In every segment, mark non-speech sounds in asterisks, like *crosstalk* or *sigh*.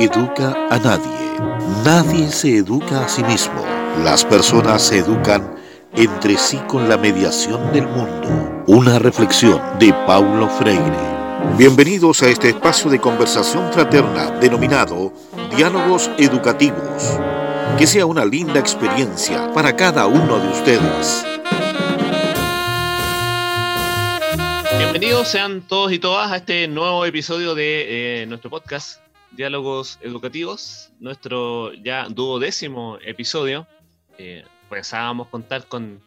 Educa a nadie. Nadie se educa a sí mismo. Las personas se educan entre sí con la mediación del mundo. Una reflexión de Paulo Freire. Bienvenidos a este espacio de conversación fraterna denominado Diálogos Educativos. Que sea una linda experiencia para cada uno de ustedes. Bienvenidos sean todos y todas a este nuevo episodio de eh, nuestro podcast Diálogos Educativos, nuestro ya duodécimo episodio. Eh, pensábamos contar con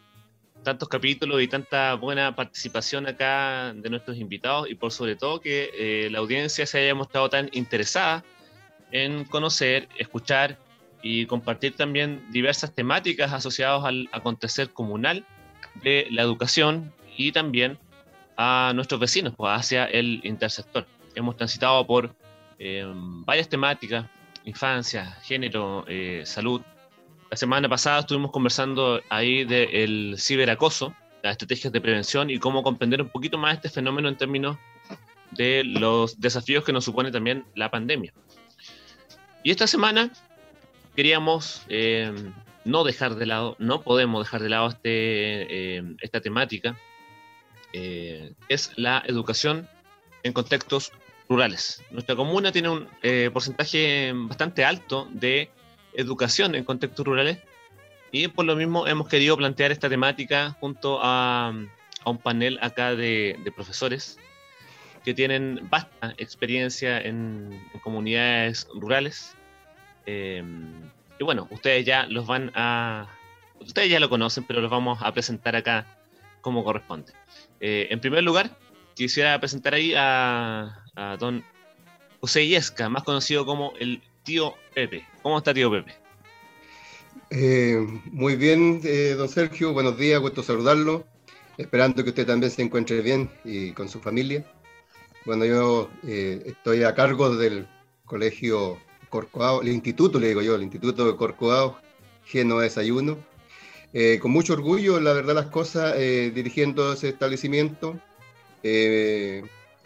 tantos capítulos y tanta buena participación acá de nuestros invitados y por sobre todo que eh, la audiencia se haya mostrado tan interesada en conocer, escuchar y compartir también diversas temáticas asociadas al acontecer comunal de la educación y también a nuestros vecinos, pues, hacia el intersector. Hemos transitado por eh, varias temáticas, infancia, género, eh, salud. La semana pasada estuvimos conversando ahí del ciberacoso, las estrategias de prevención y cómo comprender un poquito más este fenómeno en términos de los desafíos que nos supone también la pandemia. Y esta semana queríamos eh, no dejar de lado, no podemos dejar de lado este, esta temática, es la educación en contextos rurales. Nuestra comuna tiene un eh, porcentaje bastante alto de educación en contextos rurales y por lo mismo hemos querido plantear esta temática junto a, a un panel acá de, de, profesores que tienen vasta experiencia en, en comunidades rurales. Eh, y bueno, ustedes ya los van a... Ustedes ya lo conocen, pero los vamos a presentar acá como corresponde. Eh, en primer lugar, quisiera presentar ahí a, a don José Yesca, más conocido como el tío Pepe. ¿Cómo está, tío Pepe? Eh, muy bien, eh, don Sergio, buenos días, gusto saludarlo. Esperando que usted también se encuentre bien y con su familia. Bueno, yo eh, estoy a cargo del colegio Corcoao, el instituto, le digo yo, el instituto de Corcoao, Geno Desayuno. Con mucho orgullo, la verdad, las cosas, dirigiendo ese establecimiento.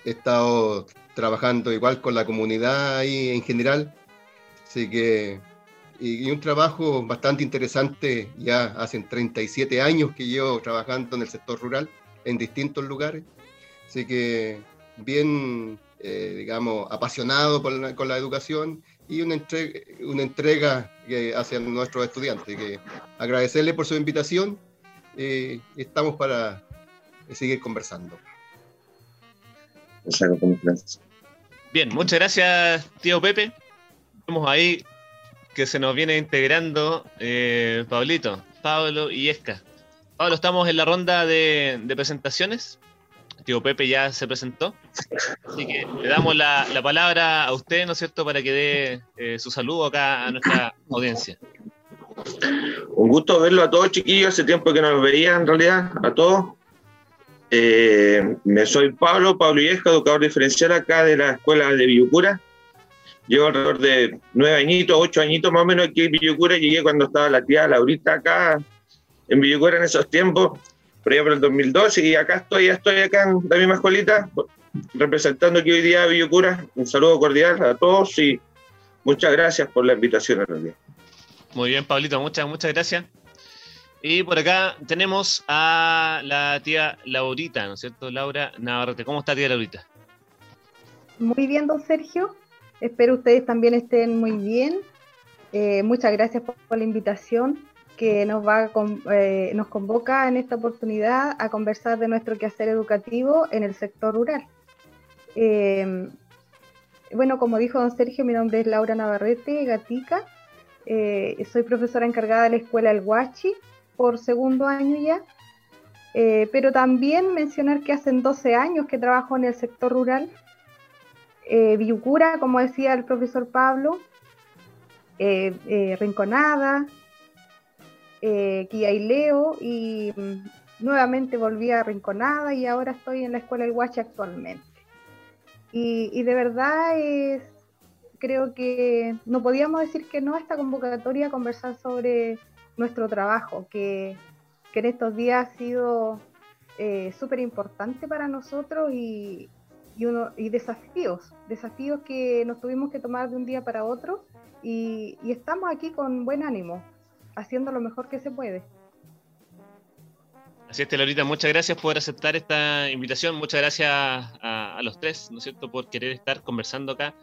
He estado trabajando igual con la comunidad ahí en general, así que, y, y, un trabajo bastante interesante, ya hace 37 años que llevo trabajando en el sector rural, en distintos lugares, así que bien, eh, digamos, apasionado con la, con la educación y una entrega, una entrega hacia nuestros estudiantes, que agradecerle por su invitación eh, estamos para seguir conversando. Bien, muchas gracias, tío Pepe. Vemos ahí que se nos viene integrando eh, Pablito, Pablo y Esca. Pablo, estamos en la ronda de, de, presentaciones. Tío Pepe ya se presentó. Así que le damos la, la palabra a usted, ¿no es cierto?, para que dé eh, su saludo acá a nuestra audiencia. Un gusto verlo a todos, chiquillos. Hace tiempo que no nos veía, en realidad, a todos. Eh, me soy Pablo, Pablo Iesca, educador diferencial acá de la escuela de Villucura. Llevo alrededor de nueve añitos, ocho añitos más o menos aquí en Villucura. Llegué cuando estaba la tía Laurita acá en Villucura en esos tiempos, por allá por el 2012, y acá estoy, ya estoy acá en la misma escuelita, representando aquí hoy día a Villucura. Un saludo cordial a todos y muchas gracias por la invitación. Muy bien, Pablito, muchas, muchas gracias. Y por acá tenemos a la tía Laurita, ¿no es cierto? Laura Navarrete. ¿Cómo está, tía Laurita? Muy bien, don Sergio. Espero ustedes también estén muy bien. Eh, muchas gracias por, la invitación que nos, va con, eh, nos convoca en esta oportunidad a conversar de nuestro quehacer educativo en el sector rural. Eh, bueno, como dijo don Sergio, mi nombre es Laura Navarrete Gatica. Eh, soy profesora encargada de la Escuela El Huachi por segundo año ya, eh, pero también mencionar que hace 12 años que trabajo en el sector rural. Eh, Villucura, como decía el profesor Pablo, eh, Rinconada, Quiaileo y mm, nuevamente volví a Rinconada y ahora estoy en la Escuela El Huachi actualmente. Y, de verdad es, creo que no podíamos decir que no a esta convocatoria conversar sobre nuestro trabajo, que, que en estos días ha sido eh, súper importante para nosotros y, y, uno, y desafíos, desafíos que nos tuvimos que tomar de un día para otro y, estamos aquí con buen ánimo, haciendo lo mejor que se puede. Así es, Telorita, muchas gracias por aceptar esta invitación, muchas gracias a, a, los tres, ¿no es cierto?, por querer estar conversando acá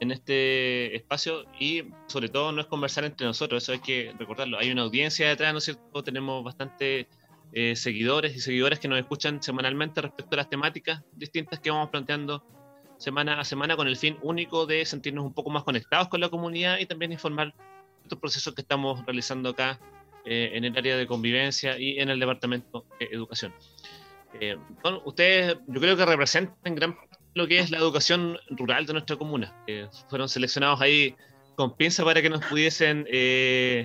en este espacio y sobre todo no es conversar entre nosotros, eso hay que recordarlo, hay una audiencia detrás, ¿no es cierto?, tenemos bastante eh, seguidores y seguidoras que nos escuchan semanalmente respecto a las temáticas distintas que vamos planteando semana a semana con el fin único de sentirnos un poco más conectados con la comunidad y también informar estos procesos que estamos realizando acá eh, en el área de convivencia y en el departamento de educación. Eh, ustedes yo creo que representan gran lo que es la educación rural de nuestra comuna. fueron seleccionados ahí con pinza para que nos pudiesen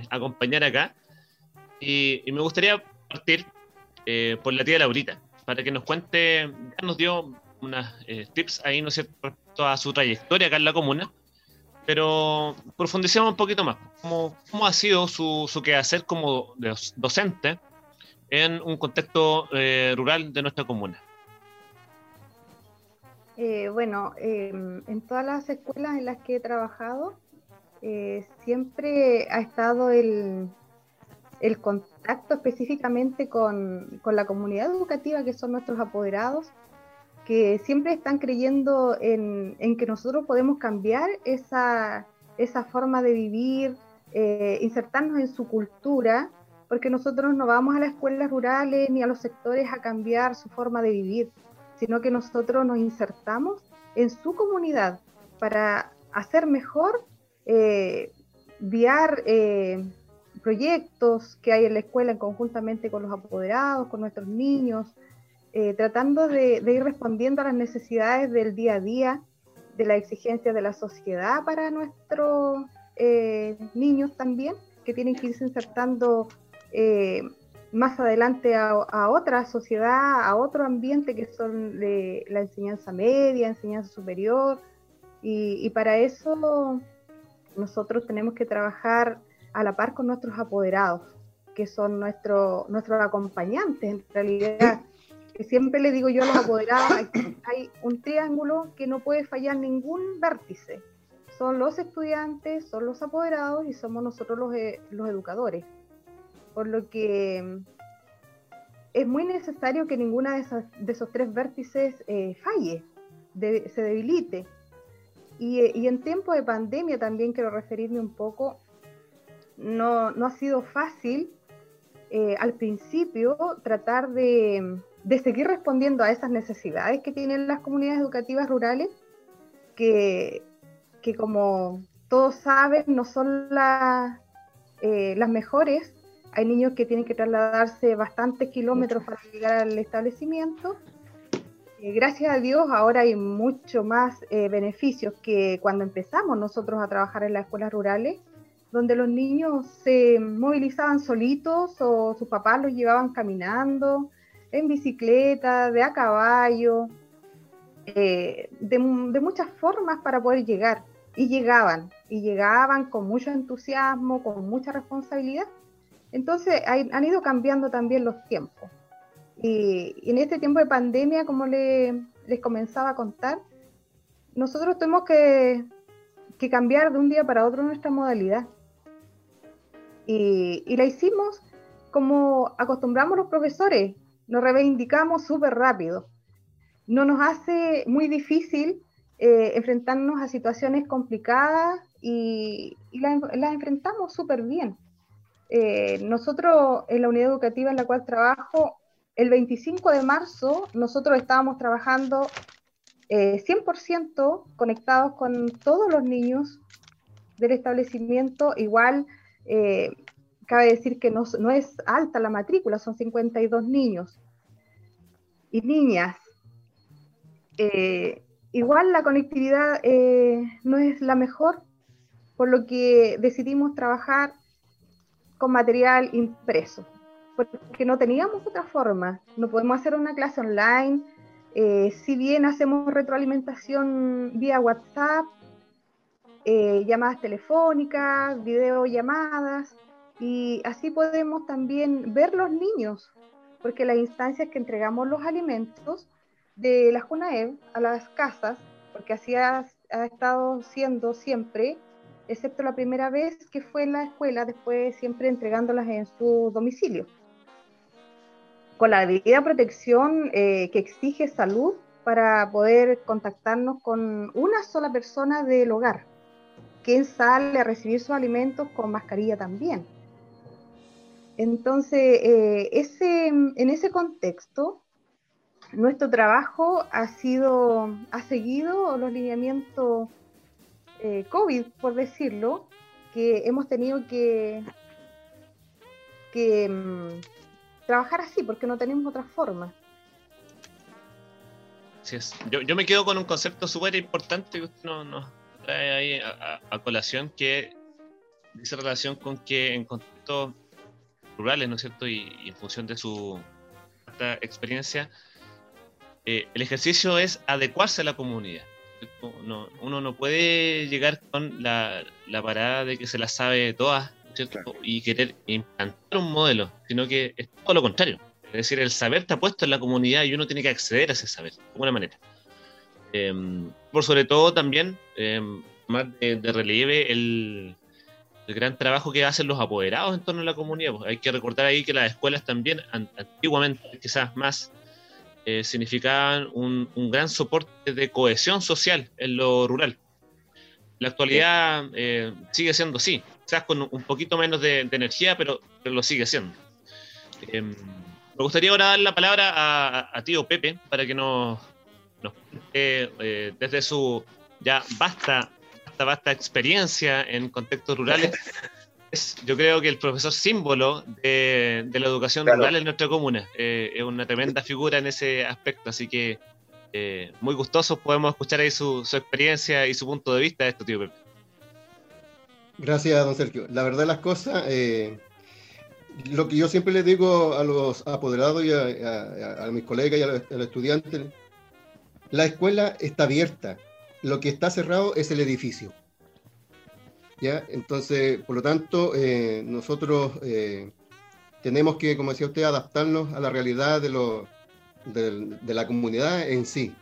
acompañar acá. Y, y, me gustaría partir eh, por la tía Laurita, para que nos cuente, ya nos dio unas eh, tips ahí, ¿no cierto?, respecto a su trayectoria acá en la comuna, pero profundicemos un poquito más. ¿Cómo, cómo ha sido su, su, quehacer como docente en un contexto eh, rural de nuestra comuna? Bueno, em, en todas las escuelas en las que he trabajado, siempre ha estado el, el contacto específicamente con, la comunidad educativa, que son nuestros apoderados, que siempre están creyendo en, que nosotros podemos cambiar esa, forma de vivir, eh, insertarnos en su cultura, porque nosotros no vamos a las escuelas rurales ni a los sectores a cambiar su forma de vivir, sino que nosotros nos insertamos en su comunidad para hacer mejor, eh, viar eh, proyectos que hay en la escuela conjuntamente con los apoderados, con nuestros niños, eh, tratando de, ir respondiendo a las necesidades del día a día, de las exigencias de la sociedad para nuestros eh, niños también, que tienen que irse insertando más adelante a, otra sociedad, a otro ambiente que son la enseñanza media, enseñanza superior, y, para eso nosotros tenemos que trabajar a la par con nuestros apoderados, que son nuestro, nuestros acompañantes en realidad. Que siempre le digo yo a los apoderados, hay, un triángulo que no puede fallar ningún vértice. Son los estudiantes, son los apoderados y somos nosotros los, eh, los educadores. Por lo que mm, es muy necesario que ninguna de, de esos tres vértices eh, falle, se debilite. Y, y, en tiempo de pandemia también quiero referirme un poco no, ha sido fácil eh, al principio tratar de, seguir respondiendo a esas necesidades que tienen las comunidades educativas rurales, que, como todos saben no son eh, las mejores. Hay niños que tienen que trasladarse bastantes kilómetros para llegar al establecimiento. Eh, gracias a Dios ahora hay mucho más beneficios que cuando empezamos nosotros a trabajar en las escuelas rurales donde los niños se movilizaban solitos o sus papás los llevaban caminando, en bicicleta, de a caballo, eh, de, muchas formas para poder llegar. Y llegaban, y llegaban con mucho entusiasmo, con mucha responsabilidad. Entonces han ido cambiando también los tiempos. Y, en este tiempo de pandemia, como les comenzaba a contar, nosotros que, que cambiar de un día para otro nuestra modalidad. Y, la hicimos como acostumbramos los profesores, nos reivindicamos súper rápido. No nos hace muy difícil eh, enfrentarnos a situaciones complicadas y, las enfrentamos súper bien. Eh, nosotros en la unidad educativa en la cual trabajo, el 25 de marzo nosotros estábamos trabajando 100% eh, conectados con todos los niños del establecimiento, igual eh, cabe decir que no, es alta la matrícula, son 52 niños y niñas. Igual la conectividad no es la mejor, por lo que decidimos trabajar con material impreso, porque no teníamos otra forma. No podemos hacer una clase online, si bien hacemos retroalimentación vía WhatsApp, eh, llamadas telefónicas, videollamadas, y así podemos también ver los niños, porque las instancias que entregamos los alimentos de la JUNAEV a las casas, porque así ha, ha estado siendo siempre, excepto la primera vez que fue en la escuela, después siempre entregándolas en su domicilio. Con la debida protección eh, que exige salud para poder contactarnos con una sola persona del hogar, quien sale a recibir sus alimentos con mascarilla también. Entonces, eh, en ese contexto, nuestro trabajo ha sido, ha seguido los lineamientos eh, COVID, por decirlo, que hemos tenido que, mm, trabajar así, porque no tenemos otra forma. Así es. Yo, yo me quedo con un concepto súper importante que usted nos, nos trae ahí a, colación, que dice relación con que en contextos rurales, ¿no es cierto? Y, y en función de su experiencia, eh, el ejercicio es adecuarse a la comunidad. No, uno no puede llegar con la, la, parada de que se la sabe todas claro. y querer implantar un modelo, sino que es todo lo contrario. Es decir, el saber está puesto en la comunidad y uno tiene que acceder a ese saber, de alguna manera. Eh, por sobre todo también, eh, más de, de relieve, el, el, gran trabajo que hacen los apoderados en torno a la comunidad. Pues hay que recordar ahí que las escuelas también, antiguamente quizás más, eh, significaban un, gran soporte de cohesión social en lo rural. La actualidad eh, sigue siendo así, quizás con un poquito menos de, energía, pero, lo sigue siendo. Eh, me gustaría ahora dar la palabra a, a tío Pepe para que nos, nos eh, desde su ya vasta, vasta, vasta experiencia en contextos rurales *laughs* es, yo creo que el profesor símbolo de, de la educación claro. rural en nuestra comuna. Eh, es una tremenda figura en ese aspecto, así que eh, muy gustosos podemos escuchar ahí su, su, experiencia y su punto de vista de esto, tío Pepe. Gracias, don Sergio. La verdad las cosas, eh, lo que yo siempre les digo a los apoderados y a, a, a mis colegas y a los, a los estudiantes, la escuela está abierta, lo que está cerrado es el edificio. ¿Ya? Entonces, por lo tanto, eh, nosotros eh, tenemos que, como decía usted, adaptarnos a la realidad de, lo, de, de la comunidad en sí.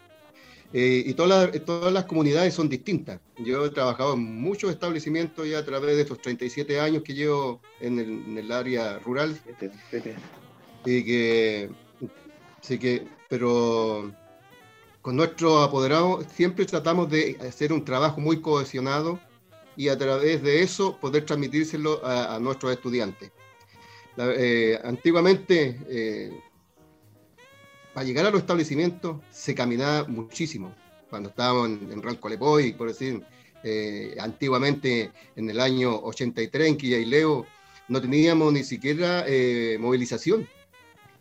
Eh, y todas las, todas las comunidades son distintas. Yo he trabajado en muchos establecimientos ya a través de estos 37 años que llevo en el, en el área rural. Y que, sí que, pero con nuestros apoderados siempre tratamos de hacer un trabajo muy cohesionado y a través de eso poder transmitírselo a, nuestros estudiantes. Eh, antiguamente, eh, para llegar a los establecimientos se caminaba muchísimo. Cuando estábamos en, en Rancolepoy, por decir, eh, antiguamente en el año 83 en Quillaileo, no teníamos ni siquiera movilización.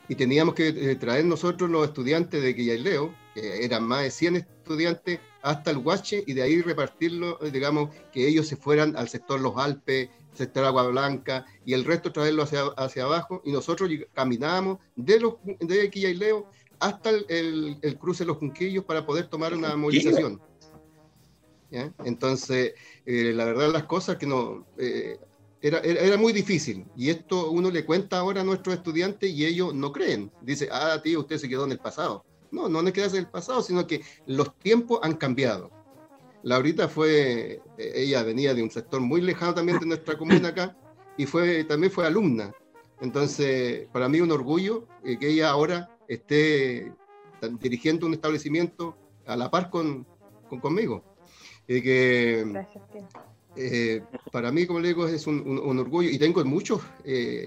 Y teníamos que traer nosotros los estudiantes de Quillaileo, que eran más de 100 estudiantes, hasta el Huache y de ahí repartirlo, digamos, que ellos se fueran al sector Los Alpes, sector Agua Blanca y el resto traerlo hacia, hacia abajo y nosotros caminábamos de, los, de Quillaileo hasta el, el, el, cruce de los Junquillos para poder tomar una movilización. ¿Ya? Entonces, eh, la verdad las cosas que no... Eh, era, era, era, muy difícil y esto uno le cuenta ahora a nuestros estudiantes y ellos no creen. Dice, ah, tío, usted se quedó en el pasado. No, no es quedarse en el pasado, sino que los tiempos han cambiado. Laurita fue, ella venía de un sector muy lejano también de nuestra comuna acá y fue, también fue alumna. Entonces, para mí un orgullo eh, que ella ahora esté dirigiendo un establecimiento a la par con, con conmigo. Y que, Gracias, eh, para mí, como le digo, es un, un, un orgullo y tengo muchos, eh,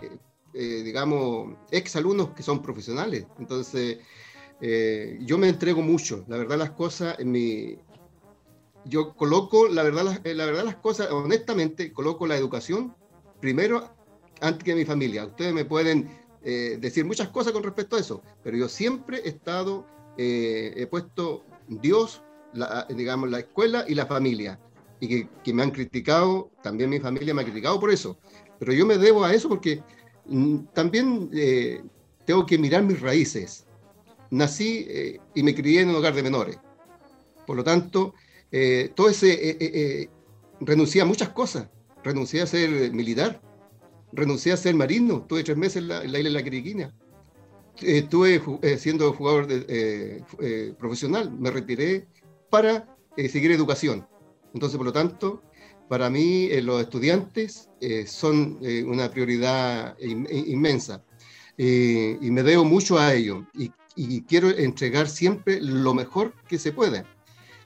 eh, digamos, ex alumnos que son profesionales. Entonces, eh, yo me entrego mucho, la verdad las cosas en mi... Yo coloco, la verdad, la, la verdad las cosas, honestamente, coloco la educación primero antes que mi familia. Ustedes me pueden eh, decir muchas cosas con respecto a eso, pero yo siempre he estado, eh, he puesto Dios, la, digamos, la escuela y la familia, y que, me han criticado, también mi familia me ha criticado por eso, pero yo me debo a eso porque mm, también eh, tengo que mirar mis raíces. Nací eh, y me crié en un hogar de menores, por lo tanto, eh, todo ese, renuncié a muchas cosas, renuncié a ser militar, renuncié a ser marino, tuve tres meses en la, en la isla de la Quiriquina. estuve siendo jugador profesional, me retiré para seguir educación. Entonces, por lo tanto, para mí los estudiantes son una prioridad inmensa y me debo mucho a ello y, y quiero entregar siempre lo mejor que se pueda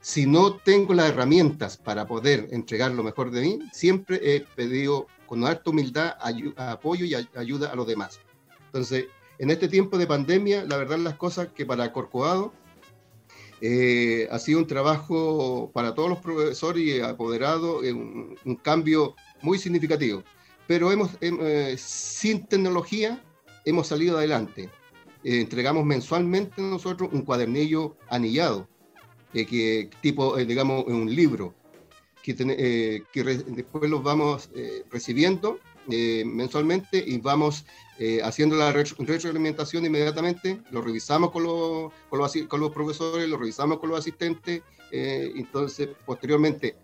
si no tengo las herramientas para poder entregar lo mejor de mí, siempre he pedido con alta humildad apoyo y ayuda a los demás. Entonces, en este tiempo de pandemia, la verdad las cosas que para Corcovado eh, ha sido un trabajo para todos los profesores y apoderados, eh, un, un cambio muy significativo. Pero hemos, eh, sin tecnología hemos salido adelante. Entregamos mensualmente nosotros un cuadernillo anillado eh, que tipo, eh, digamos, un libro, que, eh, que después los vamos recibiendo mensualmente y vamos haciendo la retroalimentación inmediatamente, lo revisamos con con los, con los profesores, lo revisamos con los asistentes, entonces posteriormente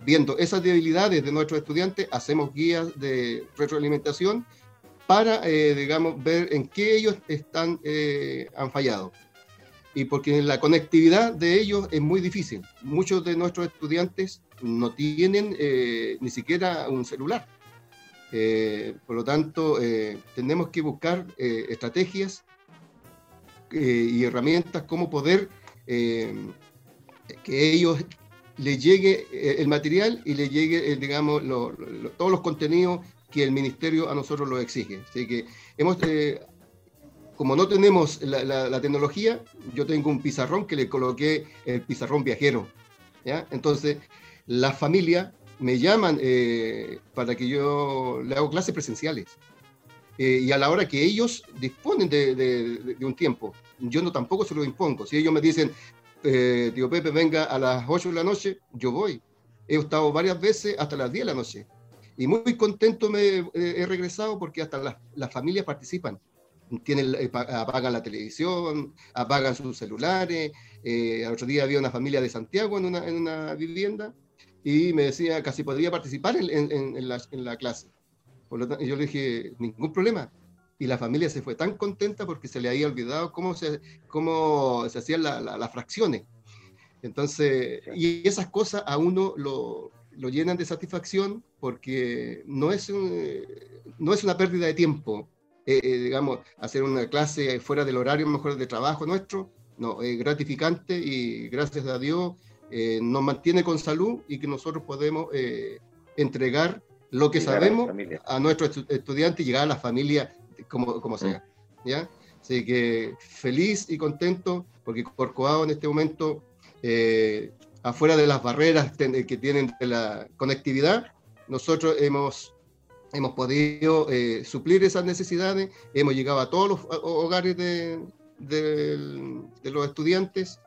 viendo esas debilidades de nuestros estudiantes, hacemos guías de retroalimentación para, digamos, ver en qué ellos están, han fallado y porque la conectividad de ellos es muy difícil. Muchos de nuestros estudiantes no tienen eh, ni siquiera un celular. Eh, por lo tanto, eh, tenemos que buscar estrategias y herramientas como poder que ellos les llegue el material y les llegue, digamos, todos los contenidos que el ministerio a nosotros lo exige. Así que hemos como no tenemos la, tecnología, yo tengo un pizarrón que le coloqué el pizarrón viajero. ¿ya? Entonces, la familia me llaman eh, para que yo le hago clases presenciales. Eh, y a la hora que ellos disponen de, un tiempo, yo no tampoco se lo impongo. Si ellos me dicen, eh, tío Pepe, venga a las 8 de la noche, yo voy. He estado varias veces hasta las 10 de la noche. Y muy contento me he regresado porque hasta las familias participan tienen, eh, apagan la televisión, apagan sus celulares. Eh, el otro día había una familia de Santiago en una, en una vivienda y me decía casi podría participar en, en, la, en la, clase. Por lo tanto, yo le dije, ningún problema. Y la familia se fue tan contenta porque se le había olvidado cómo se, cómo se hacían las fracciones. Entonces, y esas cosas a uno lo, lo llenan de satisfacción porque no es, no es una pérdida de tiempo, eh, eh, digamos, hacer una clase fuera del horario mejor de trabajo nuestro, no, es gratificante y gracias a Dios eh, nos mantiene con salud y que nosotros podemos entregar lo que sabemos a, nuestros estudiantes y llegar a la familia como, como sea. ¿ya? Así que feliz y contento porque Corcovado en este momento, afuera de las barreras que tienen de la conectividad, nosotros hemos hemos podido eh, suplir esas necesidades, hemos llegado a todos los hogares de, los estudiantes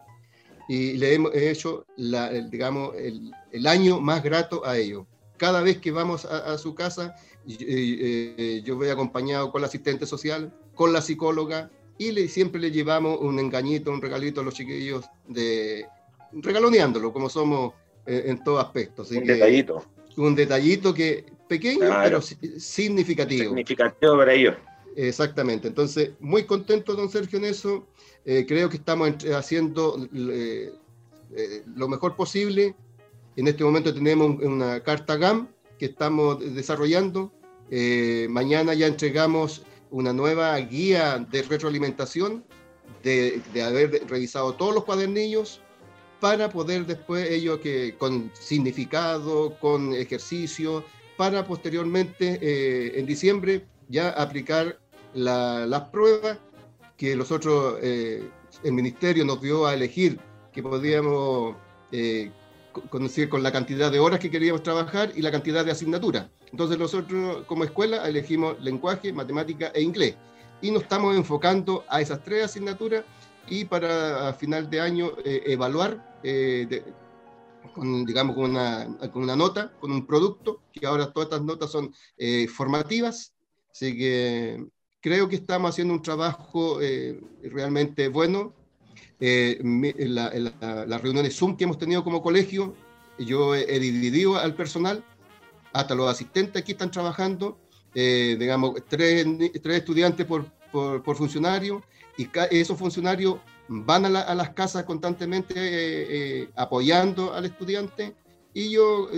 y le hemos hecho, la, el, digamos, el, año más grato a ellos. Cada vez que vamos a, su casa, eh, yo voy acompañado con la asistente social, con la psicóloga y le, siempre le llevamos un engañito, un regalito a los chiquillos, de, regaloneándolo, como somos eh, en todo aspecto. un detallito. Un detallito que pequeño, pero significativo. Significativo para ellos. Exactamente. Entonces, muy contento, don Sergio, en eso. Eh, creo que estamos haciendo eh, eh, lo mejor posible. En este momento tenemos una carta GAM que estamos desarrollando. mañana ya entregamos una nueva guía de retroalimentación de, de haber revisado todos los cuadernillos para poder después ello que con significado, con ejercicio, para posteriormente, eh, en diciembre, ya aplicar las pruebas que nosotros, eh, el ministerio nos dio a elegir, que podíamos eh, con la cantidad de horas que queríamos trabajar y la cantidad de asignaturas. Entonces nosotros como escuela elegimos lenguaje, matemática e inglés y nos estamos enfocando a esas tres asignaturas y para final de año evaluar de, con, digamos, con una, con una nota, con un producto, que ahora todas estas notas son eh, formativas, así que creo que estamos haciendo un trabajo eh, realmente bueno. Eh, en, las reuniones Zoom que hemos tenido como colegio, yo he, dividido al personal, hasta los asistentes aquí están trabajando, digamos, tres, tres, estudiantes por, por, por funcionario y esos funcionarios van a, las casas constantemente eh, apoyando al estudiante y yo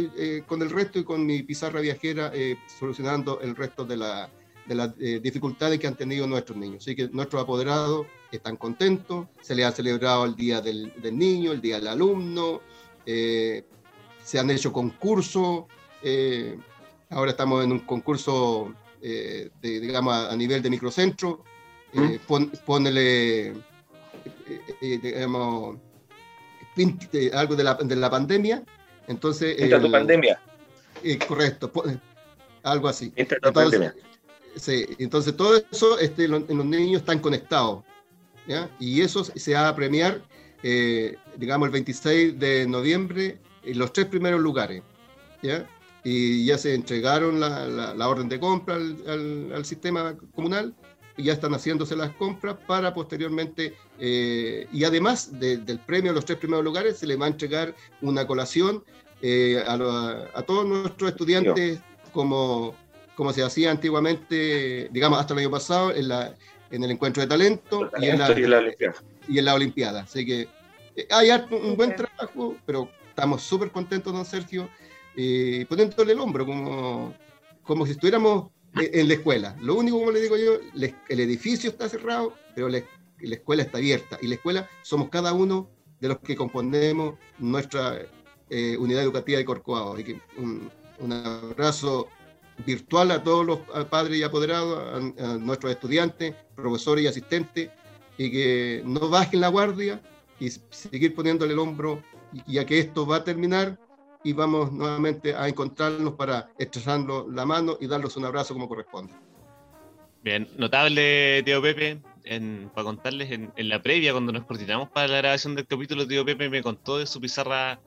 con el resto y con mi pizarra viajera solucionando el resto de, la, de las dificultades que han tenido nuestros niños. Así que nuestros apoderados están contentos, se les ha celebrado el Día del, del Niño, el Día del Alumno, se han hecho concursos, ahora estamos en un concurso eh, digamos, a, nivel de microcentro, eh, ponele, eh, digamos, algo de la, de la pandemia. Entonces. Entra tu pandemia. correcto, algo así. Entra tu entonces, pandemia. Sí, entonces todo eso, este, los, los niños están conectados. ¿ya? Y eso se va a premiar, digamos, el 26 de noviembre en los tres primeros lugares. ¿ya? y ya se entregaron la, la, orden de compra al, al, sistema comunal ya están haciéndose las compras para posteriormente, eh, y además del premio a los tres primeros lugares, se le va a entregar una colación eh, a, a, todos nuestros estudiantes como, como se hacía antiguamente, digamos, hasta el año pasado, en, la, en el encuentro de talento, y, en la, y, en la, Olimpiada. Así que eh, hay un buen trabajo, pero estamos súper contentos, don Sergio, eh, poniéndole el hombro, como, como si estuviéramos en la escuela. Lo único, como le digo yo, el edificio está cerrado, pero la, escuela está abierta. Y la escuela somos cada uno de los que componemos nuestra eh, unidad educativa de Corcoado. Y que un, abrazo virtual a todos los padres y apoderados, a, nuestros estudiantes, profesores y asistentes, y que no bajen la guardia y seguir poniéndole el hombro, ya que esto va a terminar y vamos nuevamente a encontrarnos para estrecharnos la mano y darles un abrazo como corresponde. Bien, notable, tío Pepe. En, para contarles, en, la previa, cuando nos coordinamos para la grabación del capítulo, tío Pepe me contó de su pizarra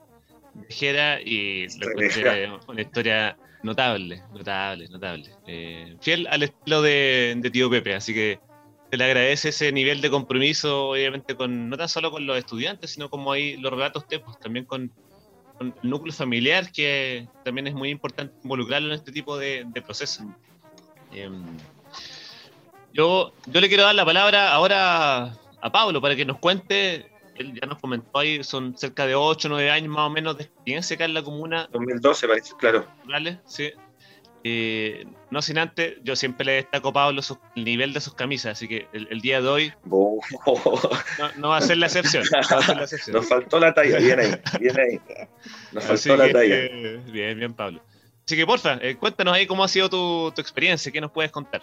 viajera y lo encontré una historia notable, notable, notable. Eh, fiel al estilo de, de, tío Pepe, así que se le agradece ese nivel de compromiso, obviamente, con no tan solo con los estudiantes, sino como ahí los relatos tepos, también con el núcleo familiar, que también es muy importante involucrarlo en este tipo de, procesos. Em, yo, yo le quiero dar la palabra ahora a Pablo para que nos cuente, él ya nos comentó ahí, son cerca de 8 o 9 años más o menos de experiencia acá en la comuna. 2012 parece, claro. ¿Vale? Sí. Eh, no sin antes, yo siempre le destaco a Pablo el nivel de sus camisas, así que el, día de hoy no, va a ser la excepción. Nos faltó la talla, bien ahí, bien ahí. Nos faltó la talla. bien, bien, Pablo. Así que, porfa, eh, cuéntanos ahí cómo ha sido tu, tu, experiencia, qué nos puedes contar.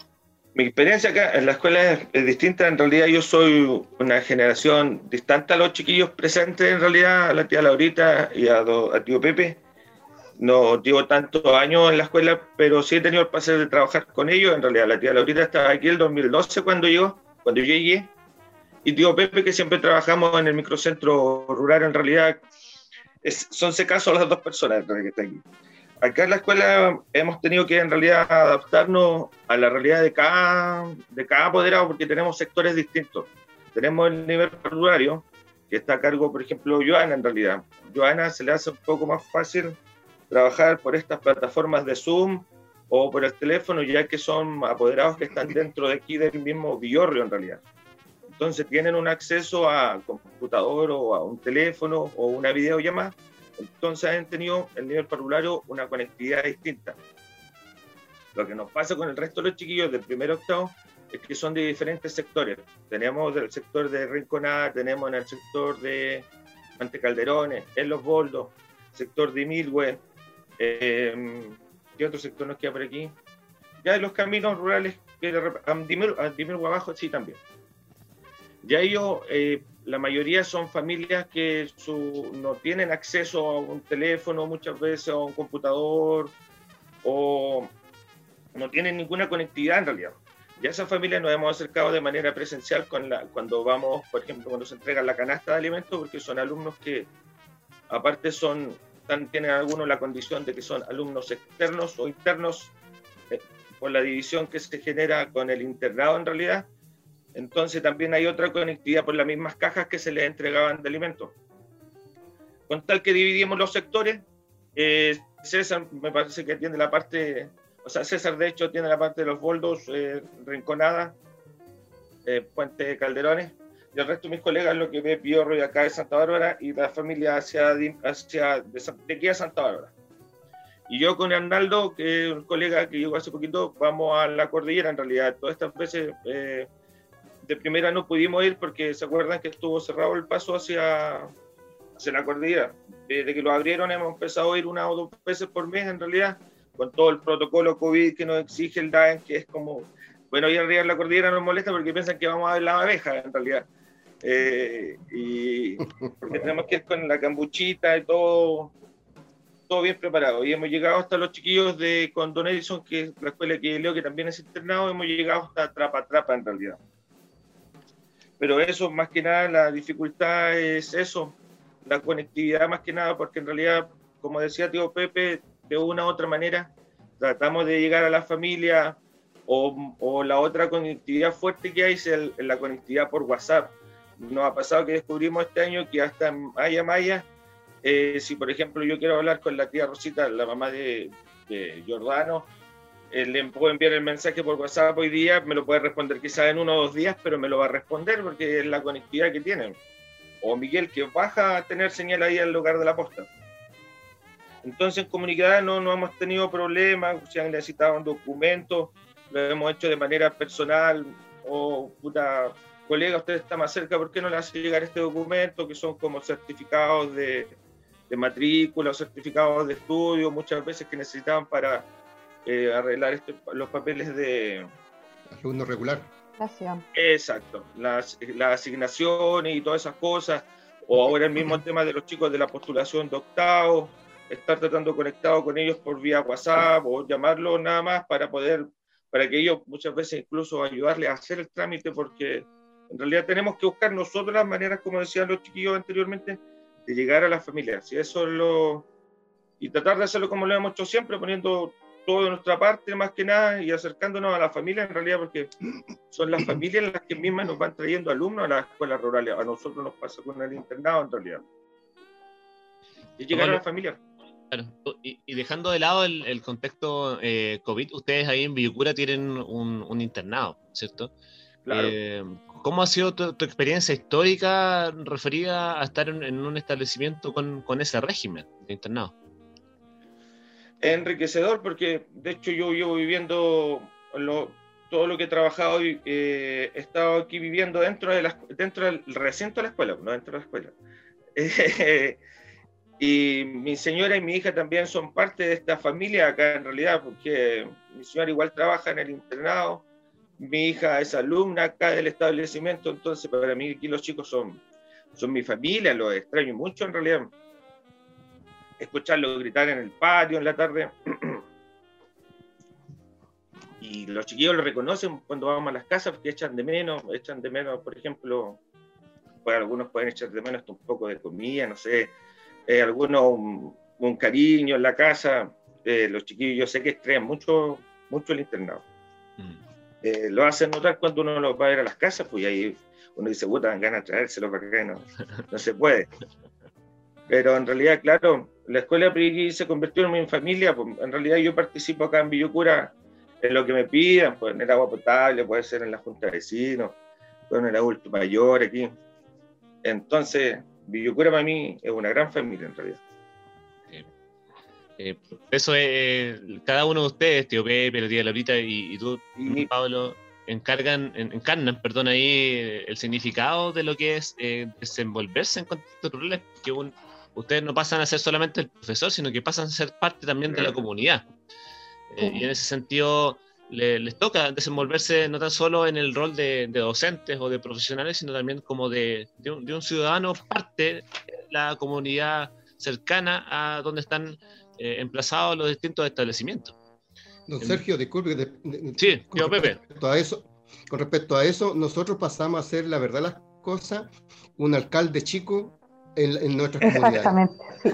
Mi experiencia acá en la escuela es, distinta. En realidad, yo soy una generación distante a los chiquillos presentes, en realidad, a la tía Laurita y a, a tío Pepe no llevo tantos años en la escuela, pero sí he tenido el placer de trabajar con ellos. En realidad, la tía Laurita estaba aquí el 2012 cuando yo, cuando yo llegué. Y tío Pepe, que siempre trabajamos en el microcentro rural, en realidad es, son casos las dos personas que están aquí. Acá en la escuela hemos tenido que en realidad adaptarnos a la realidad de cada, de cada apoderado porque tenemos sectores distintos. Tenemos el nivel rurario, que está a cargo, por ejemplo, Joana en realidad. Joana se le hace un poco más fácil trabajar por estas plataformas de Zoom o por el teléfono, ya que son apoderados que están dentro de aquí del mismo Villorrio en realidad. Entonces tienen un acceso a computador o a un teléfono o una videollamada. Entonces han tenido el nivel parvulario una conectividad distinta. Lo que nos pasa con el resto de los chiquillos del primer octavo es que son de diferentes sectores. Tenemos del sector de Rinconada, tenemos en el sector de Calderones, en Los Boldos, sector de Milwe, eh, ¿Qué otro sector nos queda por aquí? Ya los caminos rurales, Andimir, abajo, sí también. Ya ellos, eh, la mayoría son familias que no tienen acceso a un teléfono muchas veces, a un computador, o no tienen ninguna conectividad en realidad. Ya esas familias nos hemos acercado de manera presencial cuando vamos, por ejemplo, cuando se entrega la canasta de alimentos, porque son alumnos que aparte son tienen algunos la condición de que son alumnos externos o internos eh, por la división que se genera con el internado en realidad. Entonces también hay otra conectividad por las mismas cajas que se les entregaban de alimentos. Con tal que dividimos los sectores, eh, César me parece que tiene la parte, o sea, César de hecho tiene la parte de los boldos, eh, Rinconada, eh, Puente Calderones, y el resto de mis colegas lo que ve Piorro y acá de Santa Bárbara y la familia hacia, hacia de aquí a Santa Bárbara. Y yo con Arnaldo, que es un colega que llegó hace poquito, vamos a la cordillera en realidad. Todas estas veces eh, de primera no pudimos ir porque se acuerdan que estuvo cerrado el paso hacia, hacia la cordillera. Desde que lo abrieron hemos empezado a ir una o dos veces por mes en realidad, con todo el protocolo COVID que nos exige el DAEN, que es como, bueno, ir arriba en la cordillera nos molesta porque piensan que vamos a ver la abeja en realidad. Eh, y porque tenemos que ir con la cambuchita y todo, todo bien preparado. Y hemos llegado hasta los chiquillos de con Don Edison, que es la escuela que leo, que también es internado, hemos llegado hasta Trapa Trapa en realidad. Pero eso, más que nada, la dificultad es eso, la conectividad más que nada, porque en realidad, como decía tío Pepe, de una u otra manera, tratamos de llegar a la familia o, o la otra conectividad fuerte que hay es la conectividad por WhatsApp. Nos ha pasado que descubrimos este año que hasta Maya Maya eh, si por ejemplo yo quiero hablar con la tía Rosita, la mamá de, Jordano, eh, le puedo enviar el mensaje por WhatsApp hoy día, me lo puede responder quizás en uno o dos días, pero me lo va a responder porque es la conectividad que tienen. O Miguel, que baja a tener señal ahí al lugar de la posta. Entonces en comunidad no, no hemos tenido problemas, si han necesitado un documento, lo hemos hecho de manera personal, o puta, colega, usted está más cerca, ¿por qué no le hace llegar este documento? Que son como certificados de, de matrícula o certificados de estudio, muchas veces que necesitaban para eh, arreglar este, los papeles de... Alumno regular. Exacto, las, las asignaciones y todas esas cosas, o ahora el mismo tema de los chicos de la postulación de octavo, estar tratando conectado con ellos por vía WhatsApp o llamarlo nada más para poder, para que ellos muchas veces incluso ayudarles a hacer el trámite, porque en realidad tenemos que buscar nosotros las maneras, como decían los chiquillos anteriormente, de llegar a las familias. Y eso es lo. Y tratar de hacerlo como lo hemos hecho siempre, poniendo todo de nuestra parte, más que nada, y acercándonos a la familia, en realidad, porque son las familias las que mismas nos van trayendo alumnos a las escuelas rurales. A nosotros nos pasa con el internado, en realidad. Y llegar a la familia. Claro. Y, dejando de lado el, contexto eh, COVID, ustedes ahí en Villucura tienen un, un internado, ¿cierto? Claro. Eh, ¿Cómo ha sido tu, experiencia histórica referida a estar en, un establecimiento con, con, ese régimen de internado? Enriquecedor, porque de hecho yo llevo viviendo lo, todo lo que he trabajado y eh, he estado aquí viviendo dentro, de la, dentro del recinto de la escuela, no dentro de la escuela. *laughs* y mi señora y mi hija también son parte de esta familia acá en realidad, porque mi señora igual trabaja en el internado mi hija es alumna acá del establecimiento, entonces para mí aquí los chicos son, son mi familia, los extraño mucho en realidad. Escucharlos gritar en el patio en la tarde. y los chiquillos lo reconocen cuando vamos a las casas porque echan de menos, echan de menos, por ejemplo, pues algunos pueden echar de menos un poco de comida, no sé, eh, algunos un, cariño en la casa. Eh, los chiquillos yo sé que extrañan mucho, mucho el internado. Mm. Eh, lo hacen notar cuando uno los va a ver a las casas, pues ahí uno dice, puta, dan ganas de traérselos para acá, no, se puede. Pero en realidad, claro, la escuela Priqui se convirtió en mi familia, pues en realidad yo participo acá en Villocura en lo que me pidan, pues en el agua potable, puede ser en la junta de vecinos, en el adulto mayor aquí. Entonces, Villocura para mí es una gran familia en realidad. Eh, eso es, cada uno de ustedes, tío Pepe, la tía Laurita y, tú, Pablo, encargan, encarnan, perdón, ahí el significado de lo que es eh, desenvolverse en contextos rurales, que ustedes no pasan a ser solamente el profesor, sino que pasan a ser parte también de la comunidad. Eh, y en ese sentido les toca desenvolverse no tan solo en el rol de, docentes o de profesionales, sino también como de, de, un, de un ciudadano parte de la comunidad cercana a donde están eh, emplazados los distintos establecimientos. Don Sergio, disculpe. sí, yo, Pepe. Respecto a eso, con respecto a eso, nosotros pasamos a ser, la verdad, las cosas, un alcalde chico en, en nuestra comunidad. Exactamente, sí.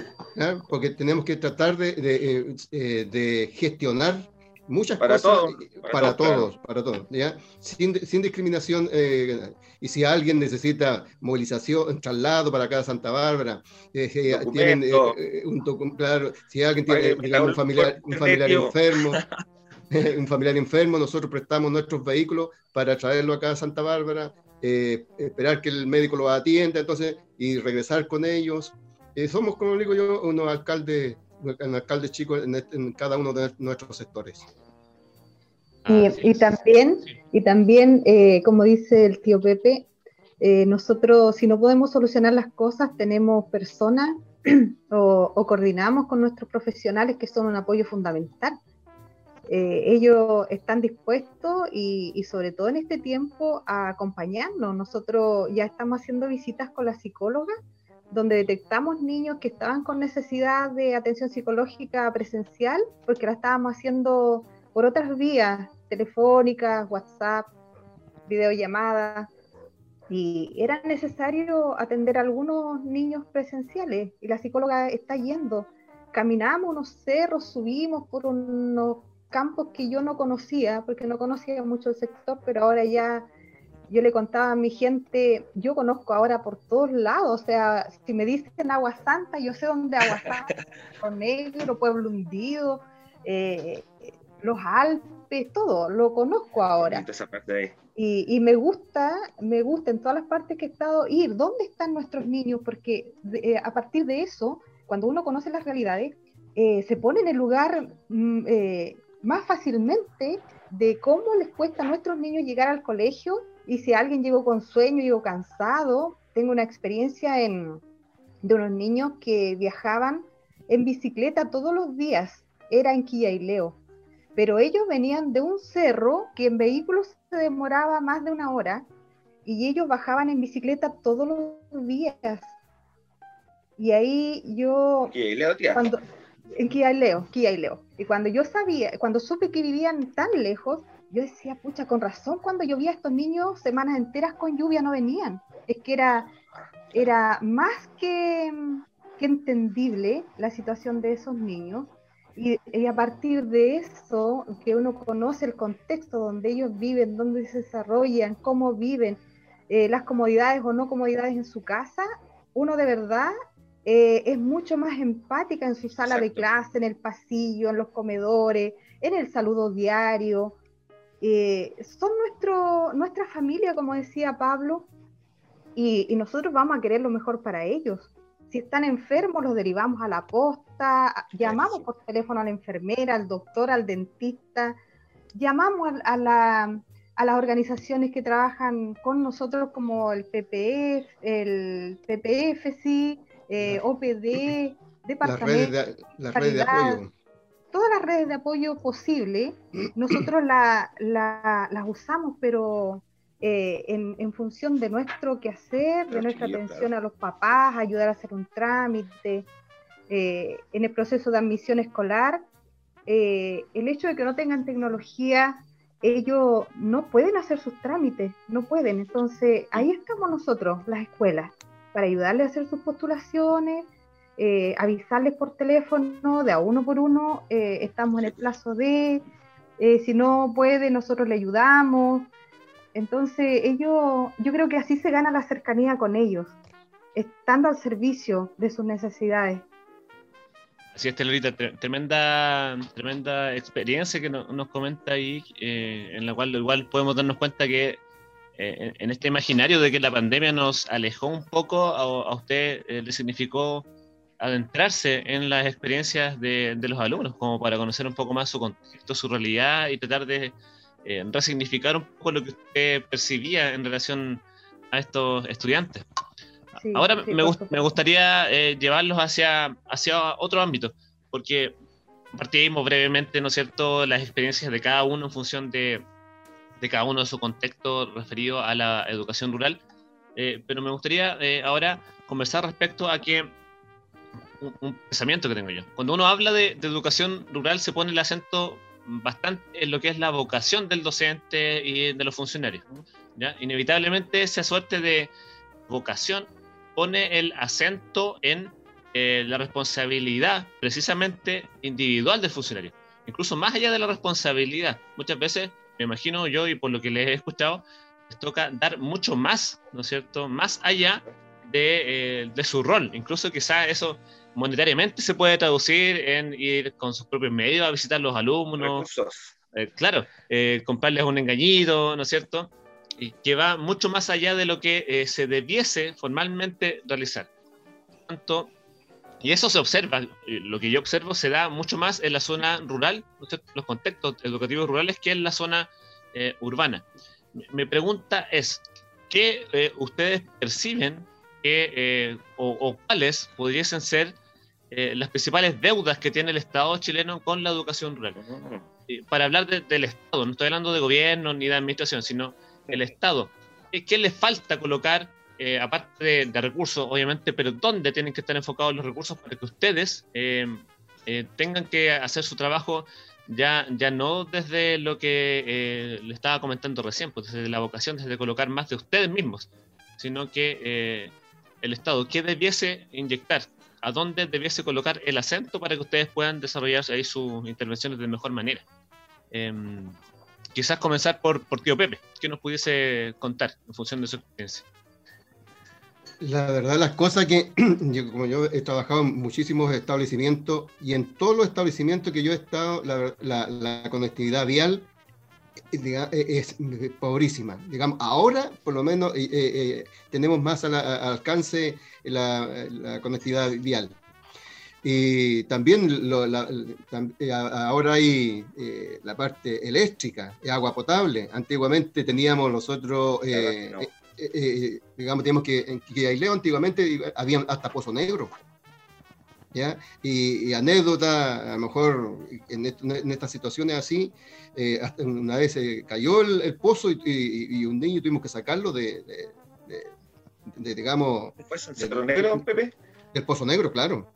Porque tenemos que tratar de, de, eh, de gestionar muchas para cosas para, todos, para todos, ¿ya? Sin, sin discriminación. Eh, y si alguien necesita movilización, traslado para acá a Santa Bárbara, eh, tienen eh, un claro, si alguien tiene digamos, un familiar, un familiar enfermo, *laughs* un familiar enfermo, nosotros prestamos nuestros vehículos para traerlo acá a Santa Bárbara, eh, esperar que el médico lo atienda, entonces, y regresar con ellos. Eh, somos, como digo yo, unos alcaldes, un alcalde chico en, cada uno de nuestros sectores. y, también, y también eh, como dice el tío Pepe, nosotros si no podemos solucionar las cosas, tenemos personas *clears throat* o, coordinamos con nuestros profesionales que son un apoyo fundamental. Eh, ellos están dispuestos y, sobre todo en este tiempo a acompañarnos. Nosotros ya estamos haciendo visitas con la psicóloga donde detectamos niños que estaban con necesidad de atención psicológica presencial porque la estábamos haciendo por otras vías, telefónicas, WhatsApp, videollamadas y era necesario atender a algunos niños presenciales y la psicóloga está yendo. Caminamos unos cerros, subimos por unos campos que yo no conocía, porque no conocía mucho el sector, pero ahora ya yo le contaba a mi gente, yo conozco ahora por todos lados, o sea, si me dicen Agua Santa, yo sé dónde Agua *laughs* Santa, Negro, Pueblo Hundido, eh, los Alpes, todo, lo conozco ahora. Y, me gusta, me gusta en todas las partes que he estado ir, ¿dónde están nuestros niños? Porque eh, a partir de eso, cuando uno conoce las realidades, eh, se pone en el lugar mm, eh, más fácilmente de cómo les cuesta a nuestros niños llegar al colegio y si alguien llegó con sueño, llegó cansado. Tengo una experiencia en, de unos niños que viajaban en bicicleta todos los días, era en Leo pero ellos venían de un cerro que en vehículos se demoraba más de una hora y ellos bajaban en bicicleta todos los días. Y ahí yo... Leo, tía? Cuando, en Kia Leo, Kia y Leo. Y cuando yo sabía, cuando supe que vivían tan lejos, yo decía, pucha, con razón, cuando yo vi a estos niños semanas enteras con lluvia no venían. Es que era, era más que, que entendible la situación de esos niños y, a partir de eso, que uno conoce el contexto donde ellos viven, dónde se desarrollan, cómo viven, eh, las comodidades o no comodidades en su casa, uno de verdad eh, es mucho más empática en su sala de clase, en el pasillo, en los comedores, en el saludo diario. Eh, son nuestro, nuestra familia, como decía Pablo, y, y nosotros vamos a querer lo mejor para ellos. Si están enfermos, los derivamos a la posta, llamamos por teléfono a la enfermera, al doctor, al dentista, llamamos a, las organizaciones que trabajan con nosotros como el PPF, el PPF, sí, eh, OPD, departamento, las redes de, apoyo. Todas las redes de apoyo posible, nosotros las usamos, pero eh, en, función de nuestro quehacer, de nuestra atención a los papás, ayudar a hacer un trámite, eh, en el proceso de admisión escolar, eh, el hecho de que no tengan tecnología, ellos no pueden hacer sus trámites, no pueden. Entonces, ahí estamos nosotros, las escuelas, para ayudarles a hacer sus postulaciones, avisarles por teléfono, de a uno por uno, estamos en el plazo de, si no puede, nosotros le ayudamos. Entonces, ellos, yo creo que así se gana la cercanía con ellos, estando al servicio de sus necesidades. Así es, Telorita, tremenda, tremenda experiencia que nos comenta ahí, eh, en la cual igual podemos darnos cuenta que eh, en este imaginario de que la pandemia nos alejó un poco, a, usted eh, le significó adentrarse en las experiencias de, de, los alumnos, como para conocer un poco más su contexto, su realidad y tratar de eh, resignificar un poco lo que usted percibía en relación a estos estudiantes. Ahora me, me, gustaría eh, llevarlos hacia, hacia otro ámbito, porque partimos brevemente, ¿no es cierto?, las experiencias de cada uno en función de, de cada uno de su contexto referido a la educación rural, eh, pero me gustaría ahora conversar respecto a que un, pensamiento que tengo yo. Cuando uno habla de, de educación rural se pone el acento bastante en lo que es la vocación del docente y de los funcionarios. ¿ya? Inevitablemente esa suerte de vocación pone el acento en eh, la responsabilidad precisamente individual del funcionario, incluso más allá de la responsabilidad. Muchas veces, me imagino yo y por lo que les he escuchado, les toca dar mucho más, ¿no es cierto? Más allá de, eh, de su rol. Incluso quizás eso monetariamente se puede traducir en ir con sus propios medios a visitar los alumnos, claro, comprarles un engañito, ¿no es cierto? Y que va mucho más allá de lo que se debiese formalmente realizar. Tanto, y eso se observa, lo que yo observo se da mucho más en la zona rural, los contextos educativos rurales, que en la zona urbana. Mi pregunta es, ¿qué ustedes perciben que, o, cuáles podrían ser eh, las principales deudas que tiene el Estado chileno con la educación rural. para hablar del Estado, no estoy hablando de gobierno ni de administración, sino el Estado. ¿Qué le falta colocar, eh, aparte de, recursos, obviamente, pero dónde tienen que estar enfocados los recursos para que ustedes eh, tengan que hacer su trabajo ya, ya no desde lo que le estaba comentando recién, pues desde la vocación, desde colocar más de ustedes mismos, sino que el Estado, ¿qué debiese inyectar a dónde debiese colocar el acento para que ustedes puedan desarrollar ahí sus intervenciones de mejor manera. Em, quizás comenzar por, por tío Pepe, que nos pudiese contar en función de su experiencia. La verdad, las cosas que, *clears throat* como yo he trabajado en muchísimos establecimientos y en todos los establecimientos que yo he estado, la, conectividad vial eh, es pobrísima. Digamos, ahora, por lo menos, eh, eh, tenemos más al alcance la, conectividad vial. Y también eh, ahora hay eh, la parte eléctrica, agua potable. Antiguamente teníamos nosotros, eh, digamos, teníamos que en Aileo antiguamente había hasta pozo negro. ¿Ya? Y, anécdota, a lo mejor en, estas situaciones así, hasta una vez cayó el, pozo y, un niño tuvimos que sacarlo de de, digamos... ¿El Negro, Pepe? El Pozo Negro, claro.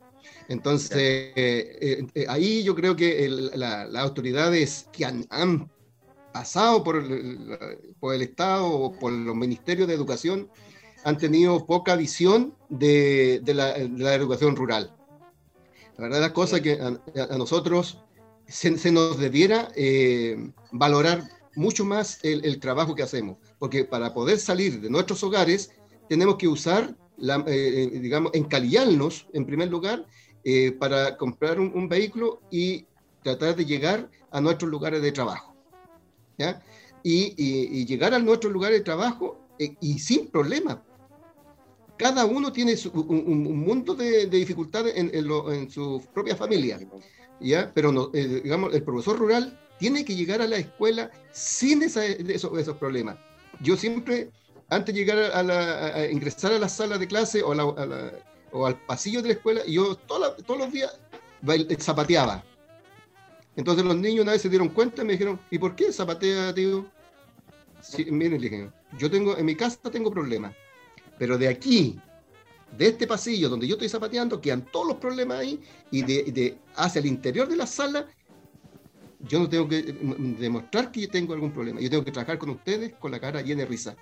Entonces, eh, eh, ahí yo creo que las autoridades que han, pasado por el, por el, Estado o por los ministerios de educación han tenido poca visión de, de, la, educación rural. La verdad, la cosa que a, nosotros se, se, nos debiera eh, valorar mucho más el, el, trabajo que hacemos, porque para poder salir de nuestros hogares tenemos que usar, la, eh, eh, digamos, encalillarnos en primer lugar eh, para comprar un, vehículo y tratar de llegar a nuestros lugares de trabajo. ¿ya? Y, llegar a nuestros lugares de trabajo y sin problema. Cada uno tiene un, mundo de, dificultades en, su propia familia. ¿ya? Pero no, digamos, el profesor rural tiene que llegar a la escuela sin esos, esos problemas. Yo siempre antes de llegar a, ingresar a la sala de clase o, al pasillo de la escuela, yo todos los días zapateaba. Entonces los niños una vez se dieron cuenta y me dijeron, ¿y por qué zapatea, tío? Sí, miren, dije, yo tengo, en mi casa tengo problemas, pero de aquí, de este pasillo donde yo estoy zapateando, quedan todos los problemas ahí, y de, hacia el interior de la sala, yo no tengo que demostrar que yo tengo algún problema, yo tengo que trabajar con ustedes con la cara llena de risa.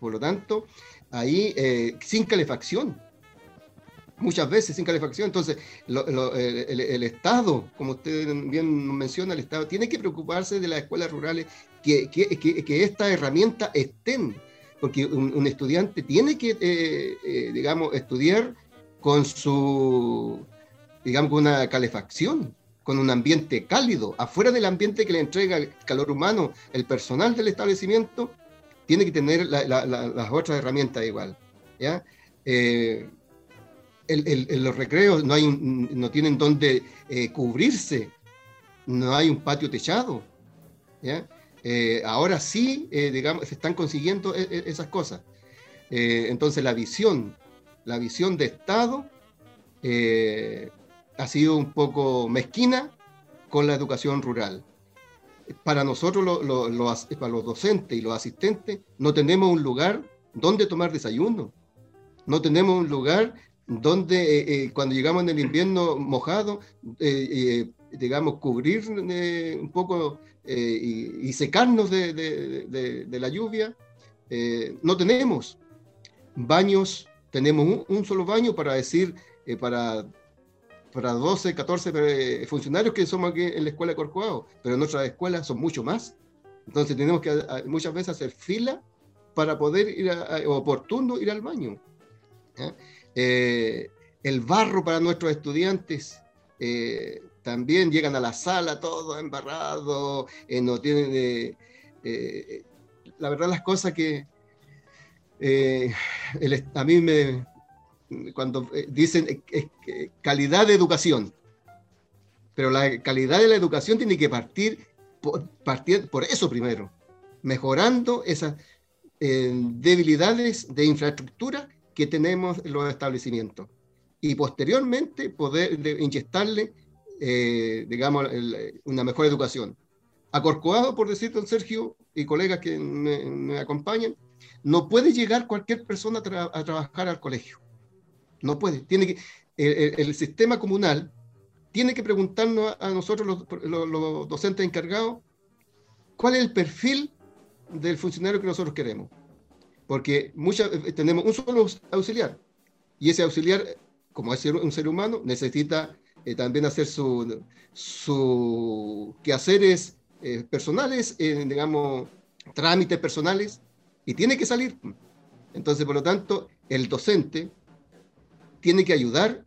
Por lo tanto, ahí eh, sin calefacción, muchas veces sin calefacción. Entonces, el, Estado, como usted bien menciona, el Estado tiene que preocuparse de las escuelas rurales, que, que, estas herramientas estén, porque un, estudiante tiene que, eh, eh, digamos, estudiar con su, digamos, con una calefacción con un ambiente cálido, afuera del ambiente que le entrega el calor humano, el personal del establecimiento, tiene que tener las otras herramientas igual. ¿ya? Eh, en los recreos no, hay no tienen donde cubrirse, no hay un patio techado. ¿ya? Eh, ahora sí, digamos, se están consiguiendo e, e, esas cosas. entonces la visión, la visión de Estado ha sido un poco mezquina con la educación rural para nosotros, para los docentes y los asistentes, no tenemos un lugar donde tomar desayuno. No tenemos un lugar donde, eh, eh, cuando llegamos en el invierno mojado, eh, digamos, cubrir un poco y, secarnos de, la lluvia. no tenemos baños, tenemos un, solo baño para decir, para para 12, 14 eh, funcionarios que somos aquí en la escuela de Corcovado, pero en otras escuelas son mucho más. Entonces tenemos que muchas veces hacer fila para poder ir a, oportuno ir al baño. Eh, el barro para nuestros estudiantes, eh, también llegan a la sala todo embarrado, eh, no tienen... Eh, eh, la verdad las cosas que a mí me... Cuando dicen calidad de educación, pero la calidad de la educación tiene que partir por, partir por eso primero, mejorando esas debilidades de infraestructura que tenemos en los establecimientos y posteriormente poder inyectarle, eh, digamos, una mejor educación. A Corcovado, por decir don Sergio y colegas que me, acompañan, no puede llegar cualquier persona a, trabajar al colegio. No puede. Tiene que, el, sistema comunal tiene que preguntarnos a, nosotros, los, los docentes encargados, cuál es el perfil del funcionario que nosotros queremos. Porque muchas, tenemos un solo auxiliar y ese auxiliar como es un ser humano, necesita eh, también hacer sus su quehaceres eh, personales, eh, digamos, trámites personales, y tiene que salir. Entonces, por lo tanto, el docente tiene que ayudar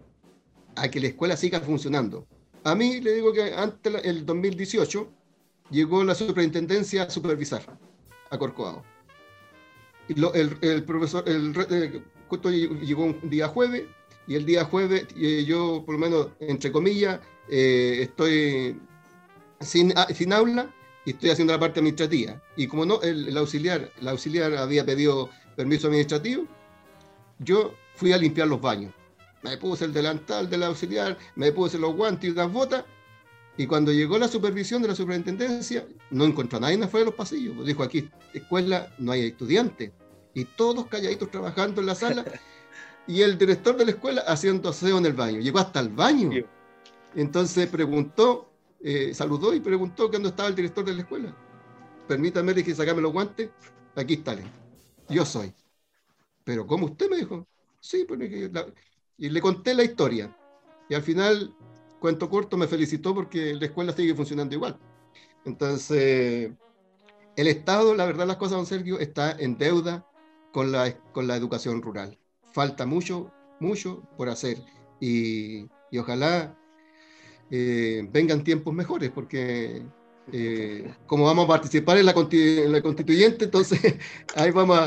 a que la escuela siga funcionando. A mí le digo que antes del 2018 llegó la superintendencia a supervisar a Corcovado. Y el, profesor, el, llegó un día jueves, y el día jueves eh, yo, por lo menos, entre comillas, eh, estoy sin, ah, sin aula y estoy haciendo la parte administrativa. Y como no, el, auxiliar, el auxiliar había pedido permiso administrativo, yo fui a limpiar los baños. Me puse el delantal del auxiliar, me puse los guantes y las botas, y cuando llegó la supervisión de la superintendencia, no encontró a nadie afuera de los pasillos. Dijo, aquí, escuela, no hay estudiantes. Y todos calladitos trabajando en la sala. *laughs* y el director de la escuela haciendo aseo en el baño. Llegó hasta el baño. Entonces preguntó, eh, saludó y preguntó dónde estaba el director de la escuela. Permítame, le dije, sacame los guantes. Aquí está. Yo soy. Pero ¿cómo usted me dijo? Sí, pues, y le conté la historia. Y al final, cuento corto, me felicitó porque la escuela sigue funcionando igual. Entonces, el Estado, la verdad las cosas, don Sergio, está en deuda con la, con la educación rural falta mucho, mucho por hacer. Y, ojalá eh, vengan tiempos mejores, porque eh, como vamos a participar en la, constituyente, entonces *laughs* ahí vamos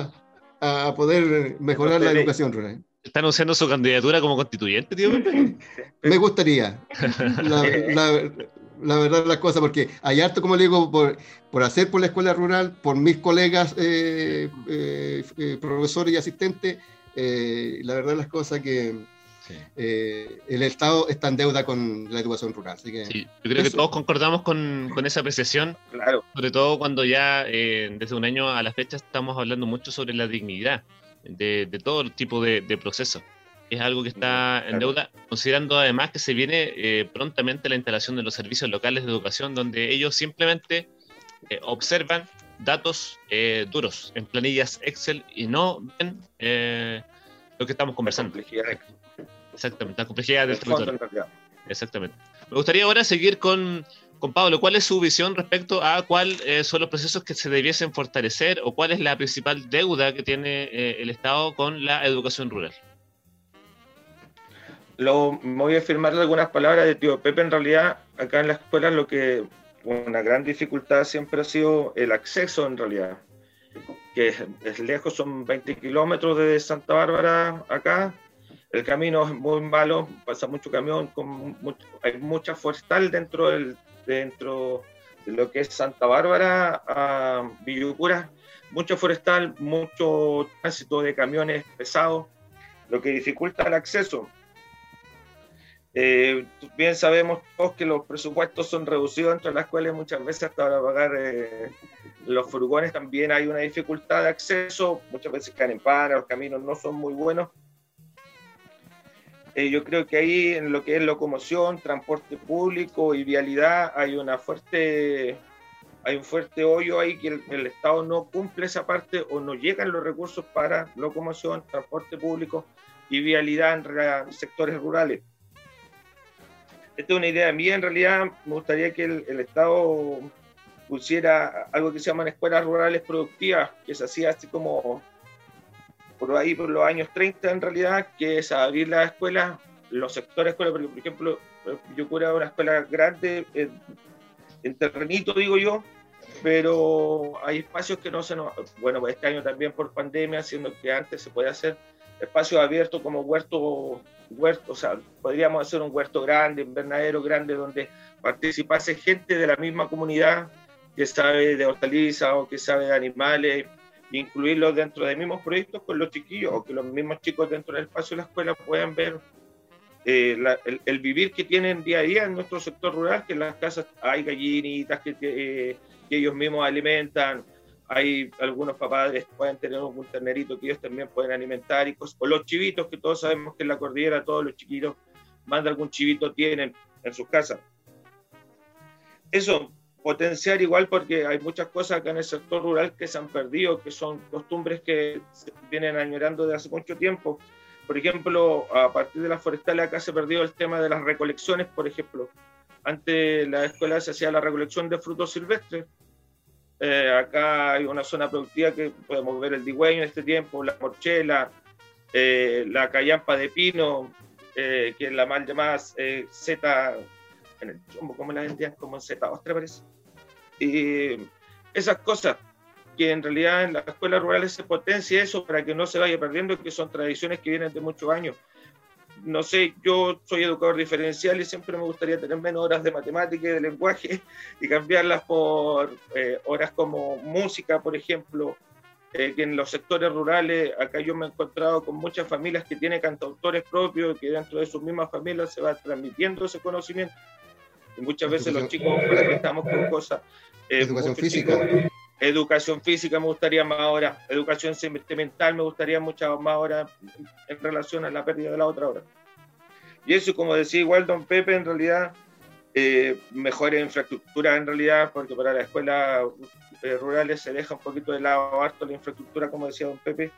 a, poder mejorar la educación rural. ¿Está anunciando su candidatura como constituyente, tío? *laughs* Me gustaría. La, verdad las cosas, porque hay harto, como le digo, por, por hacer por la escuela rural, por mis colegas eh, profesores y asistentes, eh, la verdad las cosas que eh, el Estado está en deuda con la educación rural. Así que sí, yo creo que todos concordamos con, con, esa apreciación, claro. sobre todo cuando ya eh, desde un año a la fecha estamos hablando mucho sobre la dignidad de, de todo tipo de, de procesos. Es algo que está en deuda, considerando además que se viene prontamente la instalación de los servicios locales de educación, donde ellos simplemente observan datos eh, duros en planillas Excel y no ven eh, lo que estamos conversando. Exactamente, la complejidad del territorio. Exactamente. Me gustaría ahora seguir con, con Pablo. ¿Cuál es su visión respecto a cuáles eh, son los procesos que se debiesen fortalecer o cuál es la principal deuda que tiene el Estado con la educación rural? Lo, me voy a firmar algunas palabras de tío Pepe. En realidad, acá en la escuela lo que una gran dificultad siempre ha sido el acceso en realidad, que es, lejos, son 20 kilómetros de Santa Bárbara acá, el camino es muy malo, pasa mucho camión, con hay mucha forestal dentro, del, dentro de lo que es Santa Bárbara a Villucura, mucho forestal, mucho tránsito de camiones pesados, lo que dificulta el acceso. Eh, bien sabemos todos que los presupuestos son reducidos entre las cuales muchas veces hasta para pagar eh, los furgones también hay una dificultad de acceso, muchas veces caen en pana, los caminos no son muy buenos. Eh, yo creo que ahí en lo que es locomoción, transporte público y vialidad hay una fuerte hay un fuerte hoyo ahí que el, el Estado no cumple esa parte o no llegan los recursos para locomoción, transporte público y vialidad en sectores rurales esta es una idea mía, en realidad me gustaría que el, Estado pusiera algo que se llaman escuelas rurales productivas, que se hacía así como por ahí por los años 30 en realidad, que es abrir las escuelas los sectores escuela, porque por ejemplo, yo cura una escuela grande en, en terrenito, digo yo, pero hay espacios que no se nos, bueno, este año también por pandemia, siendo que antes se puede hacer espacios abiertos como huerto, huerto, o sea, podríamos hacer un huerto grande, invernadero grande, donde participase gente de la misma comunidad que sabe de hortalizas o que sabe de animales, incluirlos dentro de mismos proyectos con los chiquillos o que los mismos chicos dentro del espacio de la escuela puedan ver eh, el, vivir que tienen día a día en nuestro sector rural, que en las casas hay gallinitas que, eh, que ellos mismos alimentan, hay algunos papás que pueden tener un ternerito que ellos también pueden alimentar, y o los chivitos, que todos sabemos que en la cordillera todos los chiquitos más de algún chivito tienen en sus casas. Eso, potenciar igual porque hay muchas cosas acá en el sector rural que se han perdido, que son costumbres que se vienen añorando de hace mucho tiempo. Por ejemplo, a partir de las forestales acá se perdió el tema de las recolecciones, por ejemplo. Antes la escuela se hacía la recolección de frutos silvestres. Eh, acá hay una zona productiva que podemos ver el digüeño en este tiempo, la morchela, eh, la callampa de pino, eh, que es la mal llamada Z, en el como la vendían, como Z ostra parece. Y esas cosas que en realidad en las escuelas rurales se potencia eso para que no se vaya perdiendo, que son tradiciones que vienen de muchos años. No sé, yo soy educador diferencial y siempre me gustaría tener menos horas de matemática y de lenguaje *laughs* y cambiarlas por eh, horas como música, por ejemplo, eh, que en los sectores rurales, acá yo me he encontrado con muchas familias que tienen cantautores propios, que dentro de sus mismas familias se va transmitiendo ese conocimiento. Y muchas veces los chicos, estamos con cosas... Eh, educación física. Educación física me gustaría más ahora, educación sentimental me gustaría muchas más ahora en relación a la pérdida de la otra hora. Y eso, como decía igual don Pepe, en realidad, eh, mejore infraestructura en realidad, porque para las escuelas eh, rurales se deja un poquito de lado harto la infraestructura, como decía don Pepe.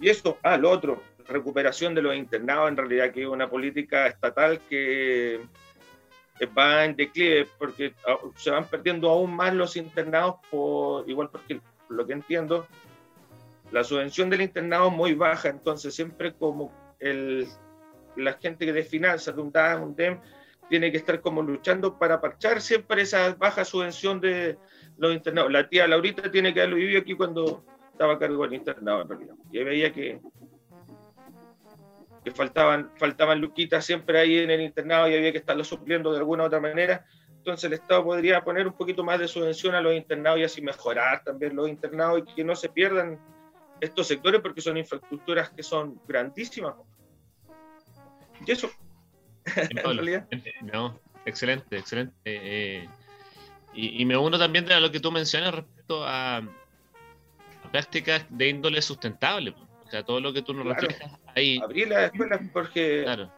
Y eso, ah, lo otro, recuperación de los internados, en realidad, que es una política estatal que va en declive porque ah, se van perdiendo aún más los internados, por, igual porque, lo que entiendo, la subvención del internado es muy baja, entonces siempre como el, la gente que de finanzas, de un DAM, un DEM, tiene que estar como luchando para parchar siempre esa baja subvención de los internados. La tía Laurita tiene que haberlo vivido aquí cuando estaba a cargo del internado, en realidad. Y veía que que faltaban, faltaban luquitas siempre ahí en el internado y había que estarlo supliendo de alguna u otra manera. Entonces el Estado podría poner un poquito más de subvención a los internados y así mejorar también los internados y que no se pierdan estos sectores porque son infraestructuras que son grandísimas. Y eso, en *laughs* realidad. No, excelente, excelente. Eh, y, me uno también a lo que tú mencionas respecto a, a prácticas de índole sustentable. O sea, todo lo que tú nos reflejas ahí. Abrir las escuelas porque. Claro.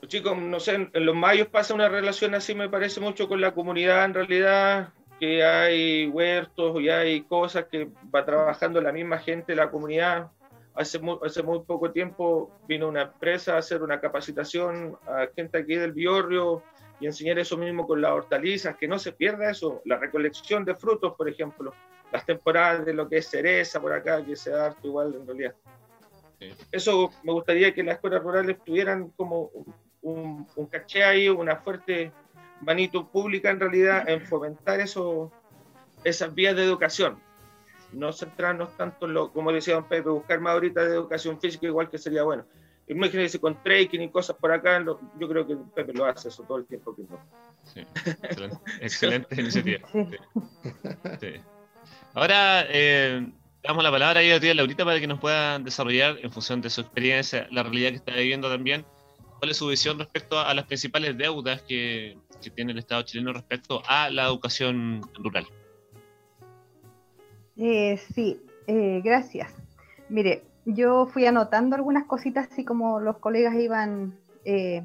Los chicos, no sé, en los mayos pasa una relación así, me parece mucho con la comunidad en realidad, que hay huertos y hay cosas que va trabajando la misma gente, la comunidad. Hace muy, hace muy poco tiempo vino una empresa a hacer una capacitación a gente aquí del Biorrio y enseñar eso mismo con las hortalizas, que no se pierda eso, la recolección de frutos, por ejemplo las temporadas de lo que es cereza por acá, que se da igual en realidad. Eso me gustaría que las escuelas rurales tuvieran como un, un, caché ahí, una fuerte manito pública en realidad en fomentar eso, esas vías de educación. No centrarnos tanto en lo, como decía don Pepe, buscar más ahorita de educación física, igual que sería bueno. Imagínense con trekking y cosas por acá, yo creo que Pepe lo hace eso todo el tiempo que no. Sí, excelente, *laughs* iniciativa. Sí. Ahora eh, damos la palabra a a Laurita para que nos pueda desarrollar en función de su experiencia, la realidad que está viviendo también, cuál es su visión respecto a las principales deudas que, tiene el Estado chileno respecto a la educación rural. Eh, sí, eh, gracias. Mire, yo fui anotando algunas cositas así como los colegas iban eh,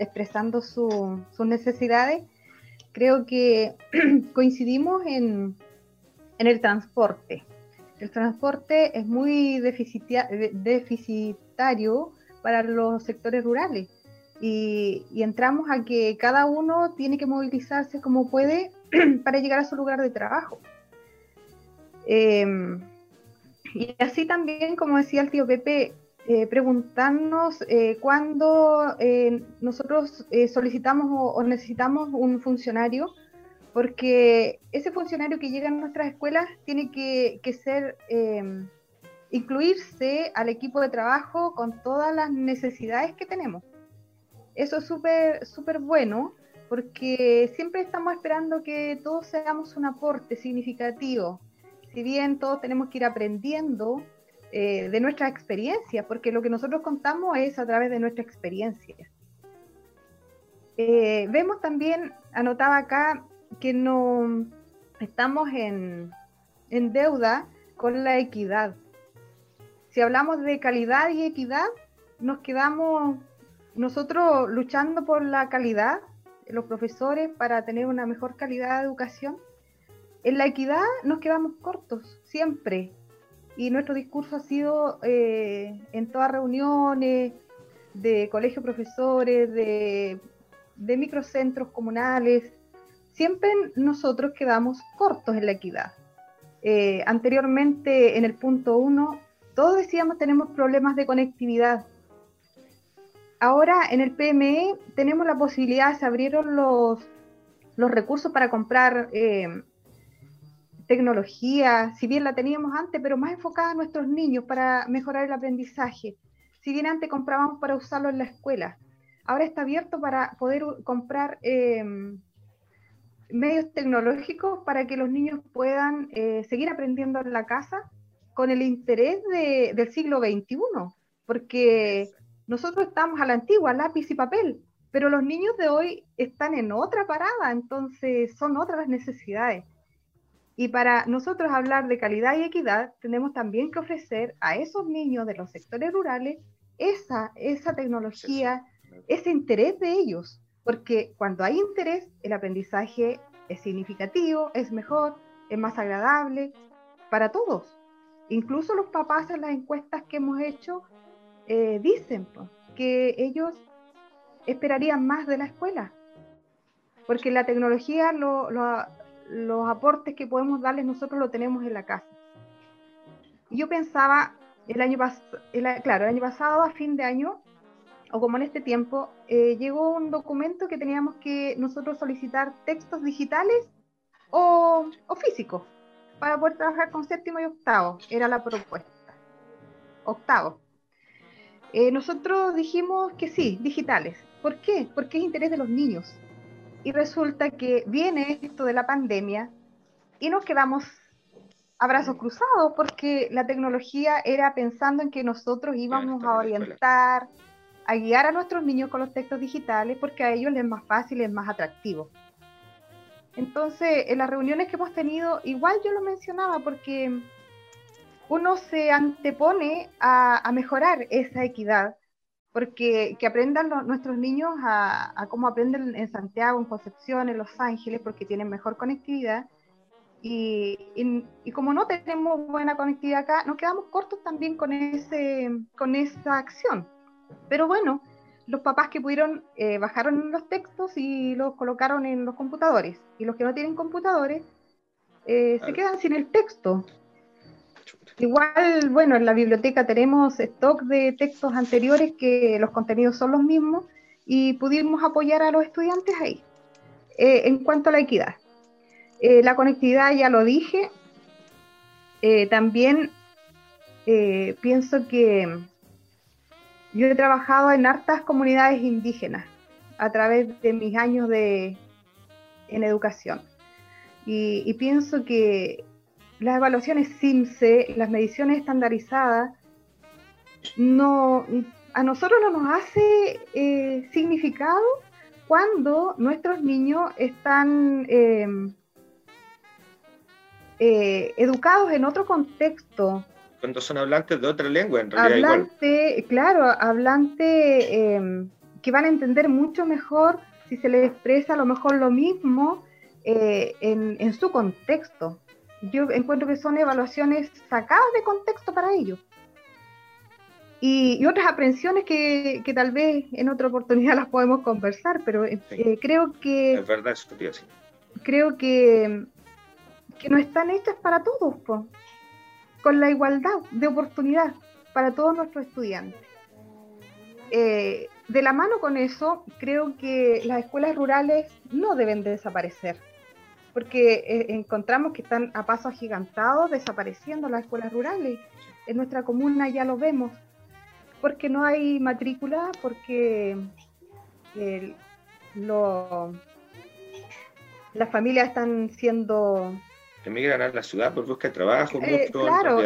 expresando sus necesidades. Creo que *clears throat* coincidimos en, en el transporte. El transporte es muy deficitario para los sectores rurales y, entramos a que cada uno tiene que movilizarse como puede *clears throat* para llegar a su lugar de trabajo. Em, y así también, como decía el tío Pepe, eh, preguntarnos eh, cuándo eh, nosotros solicitamos o, necesitamos un funcionario, porque ese funcionario que llega a nuestras escuelas tiene que, ser, incluirse al equipo de trabajo con todas las necesidades que tenemos. Eso es súper súper bueno, porque siempre estamos esperando que todos seamos un aporte significativo. Si bien todos tenemos que ir aprendiendo, eh, de nuestra experiencia, porque lo que nosotros contamos es a través de nuestra experiencia. Eh, vemos también, anotaba acá, que no estamos en, en deuda con la equidad. Si hablamos de calidad y equidad, nos quedamos nosotros luchando por la calidad, los profesores, para tener una mejor calidad de educación. En la equidad nos quedamos cortos, siempre y nuestro discurso ha sido eh, en todas reuniones de colegios profesores, de, microcentros comunales, siempre nosotros quedamos cortos en la equidad. Eh, anteriormente, en el punto uno, todos decíamos tenemos problemas de conectividad. Ahora en el PME tenemos la posibilidad, se abrieron los, los recursos para comprar eh, tecnología, si bien la teníamos antes, pero más enfocada a nuestros niños para mejorar el aprendizaje. Si bien antes comprábamos para usarlo en la escuela, ahora está abierto para poder comprar em, medios tecnológicos para que los niños puedan eh, seguir aprendiendo en la casa con el interés del siglo XXI, porque nosotros estamos a la antigua, lápiz y papel, pero los niños de hoy están en otra parada, entonces son otras las necesidades. Y para nosotros hablar de calidad y equidad, tenemos también que ofrecer a esos niños de los sectores rurales esa, esa tecnología, ese interés de ellos, porque cuando hay interés, el aprendizaje es significativo, es mejor, es más agradable para todos. Incluso los papás en las encuestas que hemos hecho eh, dicen que ellos esperarían más de la escuela, porque la tecnología lo, lo, los aportes que podemos darles nosotros lo tenemos en la casa. Yo pensaba, el año, claro, el año pasado, a fin de año, o como en este tiempo, eh, llegó un documento que teníamos que nosotros solicitar textos digitales o, o físicos para poder trabajar con séptimo y octavo. Era la propuesta. Octavo. Eh, nosotros dijimos que sí, digitales. ¿Por qué? Porque es interés de los niños y resulta que viene esto de la pandemia y nos quedamos a brazos cruzados porque la tecnología era pensando en que nosotros íbamos a orientar, a guiar a nuestros niños con los textos digitales porque a ellos les es más fácil, es más atractivo. Entonces, en las reuniones que hemos tenido, igual yo lo mencionaba porque uno se antepone a mejorar esa equidad porque que aprendan nuestros niños a, cómo aprenden en Santiago, en Concepción, en Los Ángeles, porque tienen mejor conectividad. Y, y, como no tenemos buena conectividad acá, nos quedamos cortos también con, ese, con esa acción. Pero bueno, los papás que pudieron eh, bajaron los textos y los colocaron en los computadores. Y los que no tienen computadores eh, se quedan sin el texto. Igual, bueno, en la biblioteca tenemos stock de textos anteriores que los contenidos son los mismos y pudimos apoyar a los estudiantes ahí. Eh, en cuanto a la equidad, la conectividad ya lo dije. También pienso que yo he trabajado en hartas comunidades indígenas a través de mis años de, en educación. y pienso que las evaluaciones SIMSE, las mediciones estandarizadas, no, a nosotros no nos hace eh, significado cuando nuestros niños están em, eh, educados en otro contexto. Cuando son hablantes de otra lengua, en realidad. Hablante, claro, hablante em, que van a entender mucho mejor si se les expresa a lo mejor lo mismo eh, en, en su contexto yo encuentro que son evaluaciones sacadas de contexto para ellos. Y, otras aprensiones que, que, tal vez en otra oportunidad *laughs* las podemos conversar, pero eh, eh, creo que... Es verdad, eso sí. Creo que, que no están hechas para todos, con la igualdad de oportunidad. para todos nuestros estudiantes. Eh, de la mano con eso, creo que las escuelas rurales no deben de desaparecer, porque eh, encontramos que están a paso agigantado desapareciendo las escuelas rurales. En nuestra comuna ya lo vemos, porque no hay matrícula, porque las familias están siendo... Emigran a la ciudad por busca de trabajo. Eh, claro,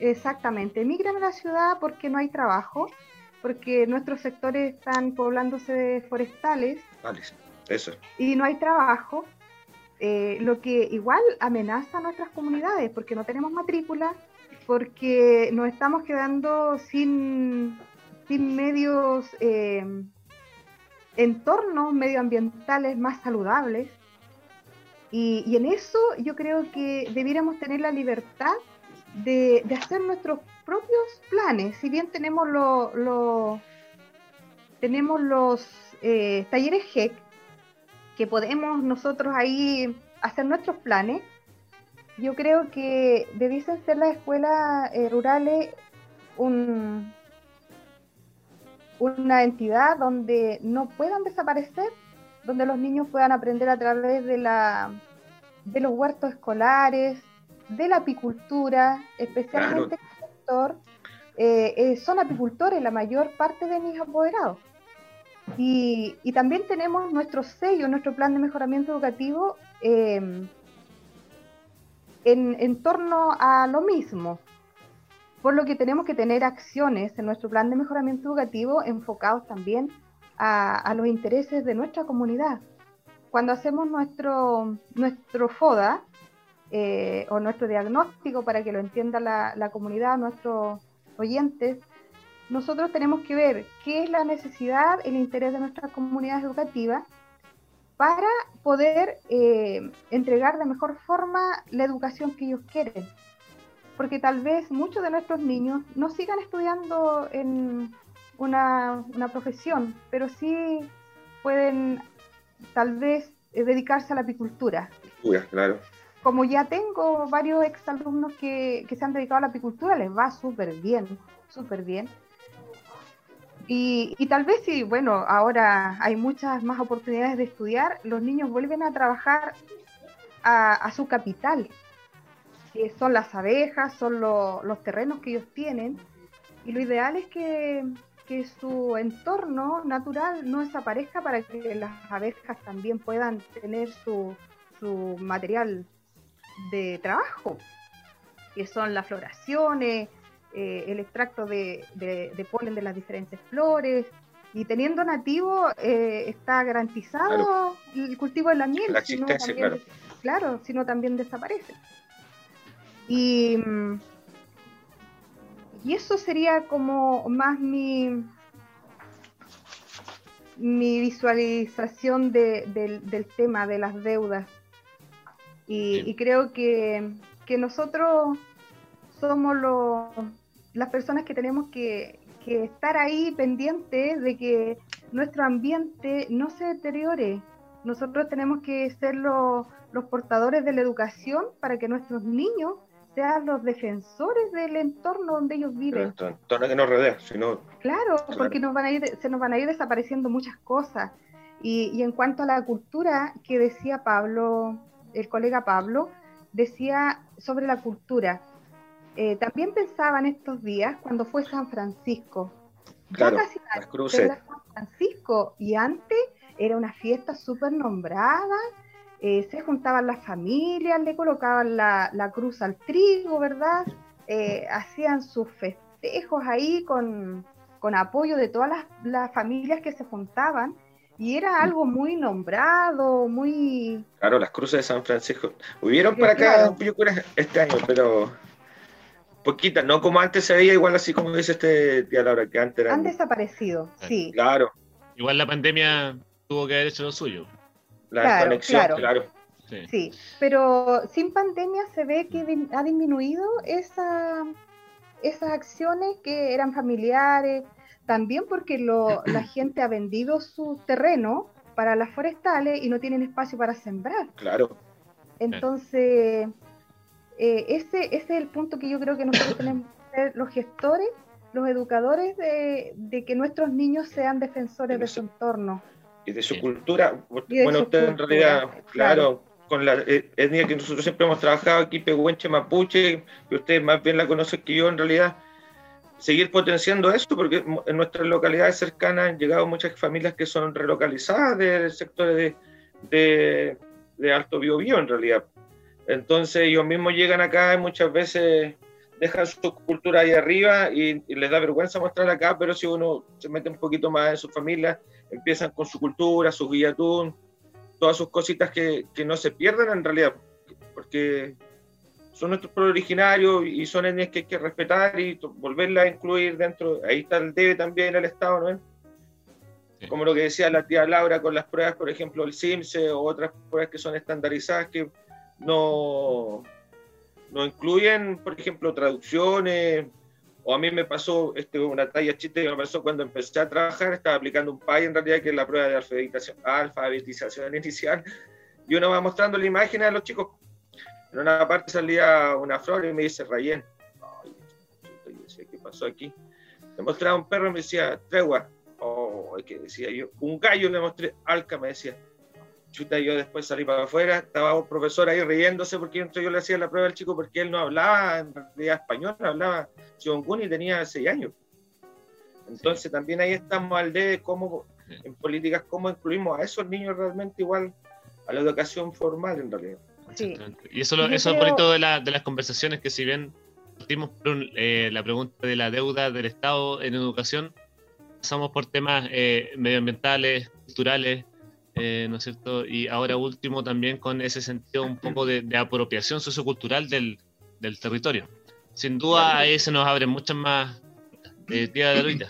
exactamente. Emigran a la ciudad porque no hay trabajo porque nuestros sectores están poblándose de forestales. Vale, eso. Y no hay trabajo, eh, lo que igual amenaza a nuestras comunidades, porque no tenemos matrícula, porque nos estamos quedando sin, sin medios, eh, entornos medioambientales más saludables. Y, en eso yo creo que debiéramos tener la libertad de, de hacer nuestros propios planes. Si bien tenemos, lo, tenemos los eh, talleres GEC, que podemos nosotros ahí hacer nuestros planes, yo creo que debiesen ser las escuelas eh, rurales un, una entidad donde no puedan desaparecer, donde los niños puedan aprender a través de, la, de los huertos escolares, de la apicultura, especialmente eh, eh, son apicultores, la mayor parte de mis apoderados. Y, también tenemos nuestro sello, nuestro plan de mejoramiento educativo em, en, torno a lo mismo. Por lo que tenemos que tener acciones en nuestro plan de mejoramiento educativo enfocados también a, los intereses de nuestra comunidad. Cuando hacemos nuestro, nuestro FODA, eh, o nuestro diagnóstico para que lo entienda la, comunidad, nuestros oyentes, nosotros tenemos que ver qué es la necesidad, el interés de nuestras comunidades educativas para poder eh, entregar de mejor forma la educación que ellos quieren. Porque tal vez muchos de nuestros niños no sigan estudiando en una, una profesión, pero sí pueden tal vez eh, dedicarse a la apicultura. Claro como ya tengo varios exalumnos que, que se han dedicado a la apicultura, les va súper bien, súper bien. Y, y, tal vez si, bueno, ahora hay muchas más oportunidades de estudiar, los niños vuelven a trabajar a, su capital, que son las abejas, son los terrenos que ellos tienen. Y lo ideal es que, que su entorno natural no desaparezca para que las abejas también puedan tener su, su material de trabajo, que son las floraciones, eh, el extracto de, polen de las diferentes flores, y teniendo nativo eh, está garantizado el cultivo de la miel. La claro. claro, si no también desaparece. Y, y eso sería como más mi, mi visualización del tema de las deudas y, creo que, nosotros somos las personas que tenemos que, estar ahí pendientes de que nuestro ambiente no se deteriore. Nosotros tenemos que ser los portadores de la educación para que nuestros niños sean los defensores del entorno donde ellos viven. El entorno que nos rodea, si Claro, porque nos van a ir, se nos van a ir desapareciendo muchas cosas. Y, y, en cuanto a la cultura que decía Pablo el colega Pablo, decía sobre la cultura. Eh, también pensaba en estos días cuando fue San Francisco. Claro, las cruces. San Francisco y antes era una fiesta súper nombrada, eh, se juntaban las familias, le colocaban la, cruz al trigo, ¿verdad? Eh, hacían sus festejos ahí con, apoyo de todas las, las familias que se juntaban y era algo muy nombrado, muy... Claro, las cruces de San Francisco. Hubieron para acá este año, pero poquitas, no como antes se veía, igual así como dice este día Laura, que antes eran... Han desaparecido, sí. Claro. Igual la pandemia tuvo que haber hecho lo suyo. La conexión, claro. Sí. pero sin pandemia se ve que ha disminuido esa, esas acciones que eran familiares, también porque la *clears throat* gente ha vendido su terreno para las forestales y no tienen espacio para sembrar. Claro. Entonces, eh, ese, ese es el punto que yo creo que nosotros *clears throat* tenemos que ser los gestores los educadores de, que nuestros niños sean defensores de, su entorno. Y de su cultura. bueno, usted en realidad, claro, con la eh, etnia que nosotros siempre hemos trabajado aquí, Pehuenche, Mapuche, que ustedes más bien la conocen que yo en realidad, seguir potenciando esto, porque en nuestras localidades cercanas han llegado muchas familias que son relocalizadas del sector de, de, de Alto Biobío en realidad. Entonces ellos mismos llegan acá y muchas veces dejan su cultura ahí arriba y, les da vergüenza mostrar acá, pero si uno se mete un poquito más en su familia, empiezan con su cultura, su guillatún, todas sus cositas que, que, no se pierden en realidad, porque son nuestros pueblos originarios y son etnias que hay que respetar y volverlas a incluir dentro. Ahí está el debe también el Estado, ¿no? Como lo que decía la tía Laura con las pruebas, por ejemplo, el CIMSE o otras pruebas que son estandarizadas que no, no incluyen, por ejemplo, traducciones, o a mí me pasó este, una talla chiste que me pasó cuando empecé a trabajar, estaba aplicando un PAI en realidad, que es la prueba de alfabetización, alfabetización inicial, y uno va mostrando la imagen a los chicos. En una parte salía una flor y me dice Rayén. Ay, ¿qué pasó aquí? Me mostraba un perro y me decía, tregua. Oh, ¿qué decía yo? Un gallo le mostré, alca, me decía chuta, yo después salí para afuera, estaba un profesor ahí riéndose porque yo le hacía la prueba al chico porque él no hablaba en realidad español, hablaba Chiongún y tenía seis años. Entonces también ahí estamos al de cómo, en políticas, cómo incluimos a esos niños realmente igual a la educación formal en realidad. Sí. Y eso, eso es bonito de, de, las conversaciones que si bien partimos por eh, la pregunta de la deuda del Estado en educación, pasamos por temas eh, medioambientales, culturales, eh, ¿no es cierto? Y ahora último también con ese sentido un poco de, apropiación sociocultural del, del, territorio. Sin duda ahí se nos abren muchas más eh, tía de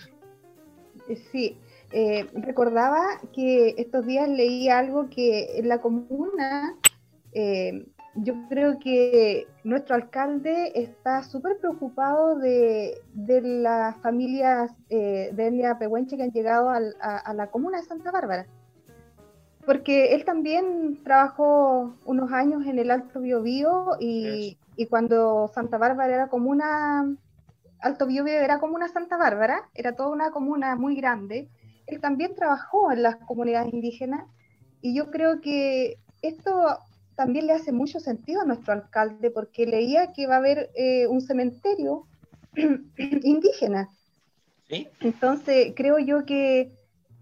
eh, Sí, eh, recordaba que estos días leí algo que en la comuna, yo creo que nuestro alcalde está súper preocupado de, de, las familias de etnia pehuenche que han llegado a la comuna de Santa Bárbara porque él también trabajó unos años en el Alto Biobío y, y cuando Santa Bárbara era como una, Alto Biobío era como una Santa Bárbara, era toda una comuna muy grande, él también trabajó en las comunidades indígenas y yo creo que esto también le hace mucho sentido a nuestro alcalde porque leía que va a haber eh, un cementerio *clears throat* indígena. ¿Sí? Entonces creo yo que,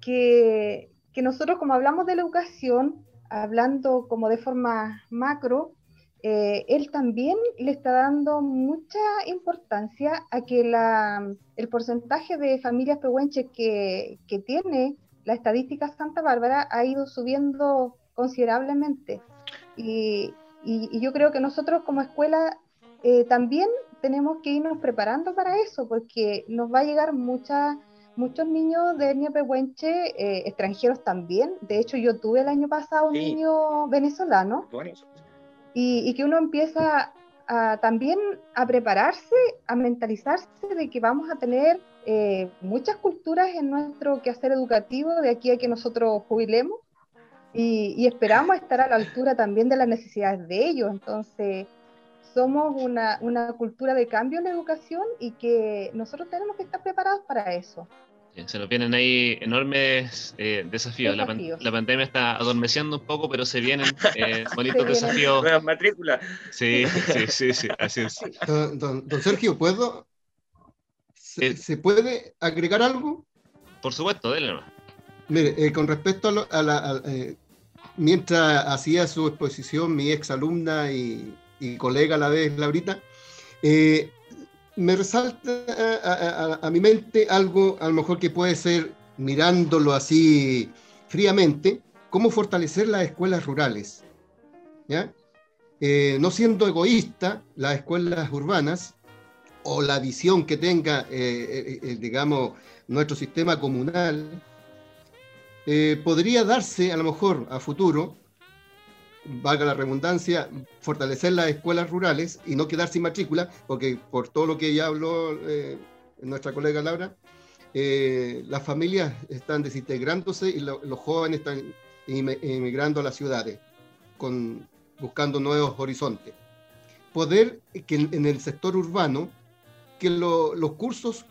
que que nosotros como hablamos de la educación, hablando como de forma macro, eh, él también le está dando mucha importancia a que la, el porcentaje de familias pehuenches que, que, tiene la estadística Santa Bárbara ha ido subiendo considerablemente. Y, y, yo creo que nosotros como escuela eh, también tenemos que irnos preparando para eso, porque nos va a llegar mucha muchos niños de etnia pehuenche, eh, extranjeros también. De hecho, yo tuve el año pasado un niño venezolano. Y, que uno empieza también a prepararse, a mentalizarse de que vamos a tener eh, muchas culturas en nuestro quehacer educativo de aquí a que nosotros jubilemos. Y, esperamos estar a la altura también de las necesidades de ellos. Entonces, somos una, una, cultura de cambio en la educación y que nosotros tenemos que estar preparados para eso. Se nos vienen ahí enormes eh, desafíos. La, pandemia está adormeciendo un poco, pero se vienen *laughs* eh, bonitos desafíos. Nuevas matrículas. Sí, sí, sí, sí, así es. Don, Sergio, ¿puedo? Eh, ¿Se, puede agregar algo? Por supuesto, déle Mire, eh, con respecto a, la. mientras hacía su exposición, mi ex alumna y, y colega a la vez, Laurita, eh, me resalta a, mi mente algo a lo mejor que puede ser, mirándolo así fríamente, cómo fortalecer las escuelas rurales. ¿ya? Eh, no siendo egoísta, las escuelas urbanas o la visión que tenga, eh, eh, digamos, nuestro sistema comunal, podría darse a lo mejor a futuro valga la redundancia, fortalecer las escuelas rurales y no quedar sin matrícula, porque por todo lo que ya habló eh, nuestra colega Laura, eh, las familias están desintegrándose y los jóvenes están emigrando a las ciudades, con, buscando nuevos horizontes. Poder que en, el sector urbano, que los cursos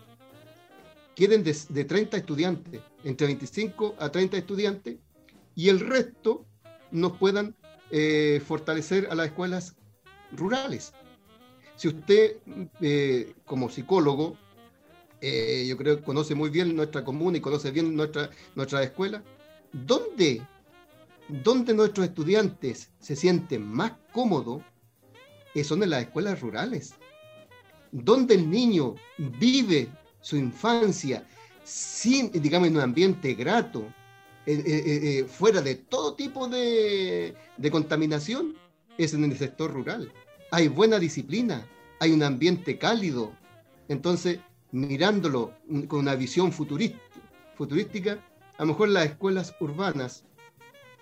queden de, 30 estudiantes, entre 25 a 30 estudiantes, y el resto nos puedan eh, fortalecer a las escuelas rurales. Si usted, eh, como psicólogo, eh, yo creo que conoce muy bien nuestra comuna y conoce bien nuestra, nuestra escuela, ¿dónde, ¿dónde nuestros estudiantes se sienten más cómodos? Son en las escuelas rurales, donde el niño vive su infancia sin, digamos, en un ambiente grato, eh, eh, fuera de todo tipo de, de contaminación, es en el sector rural. Hay buena disciplina, hay un ambiente cálido. Entonces, mirándolo con una visión futurística, a lo mejor las escuelas urbanas,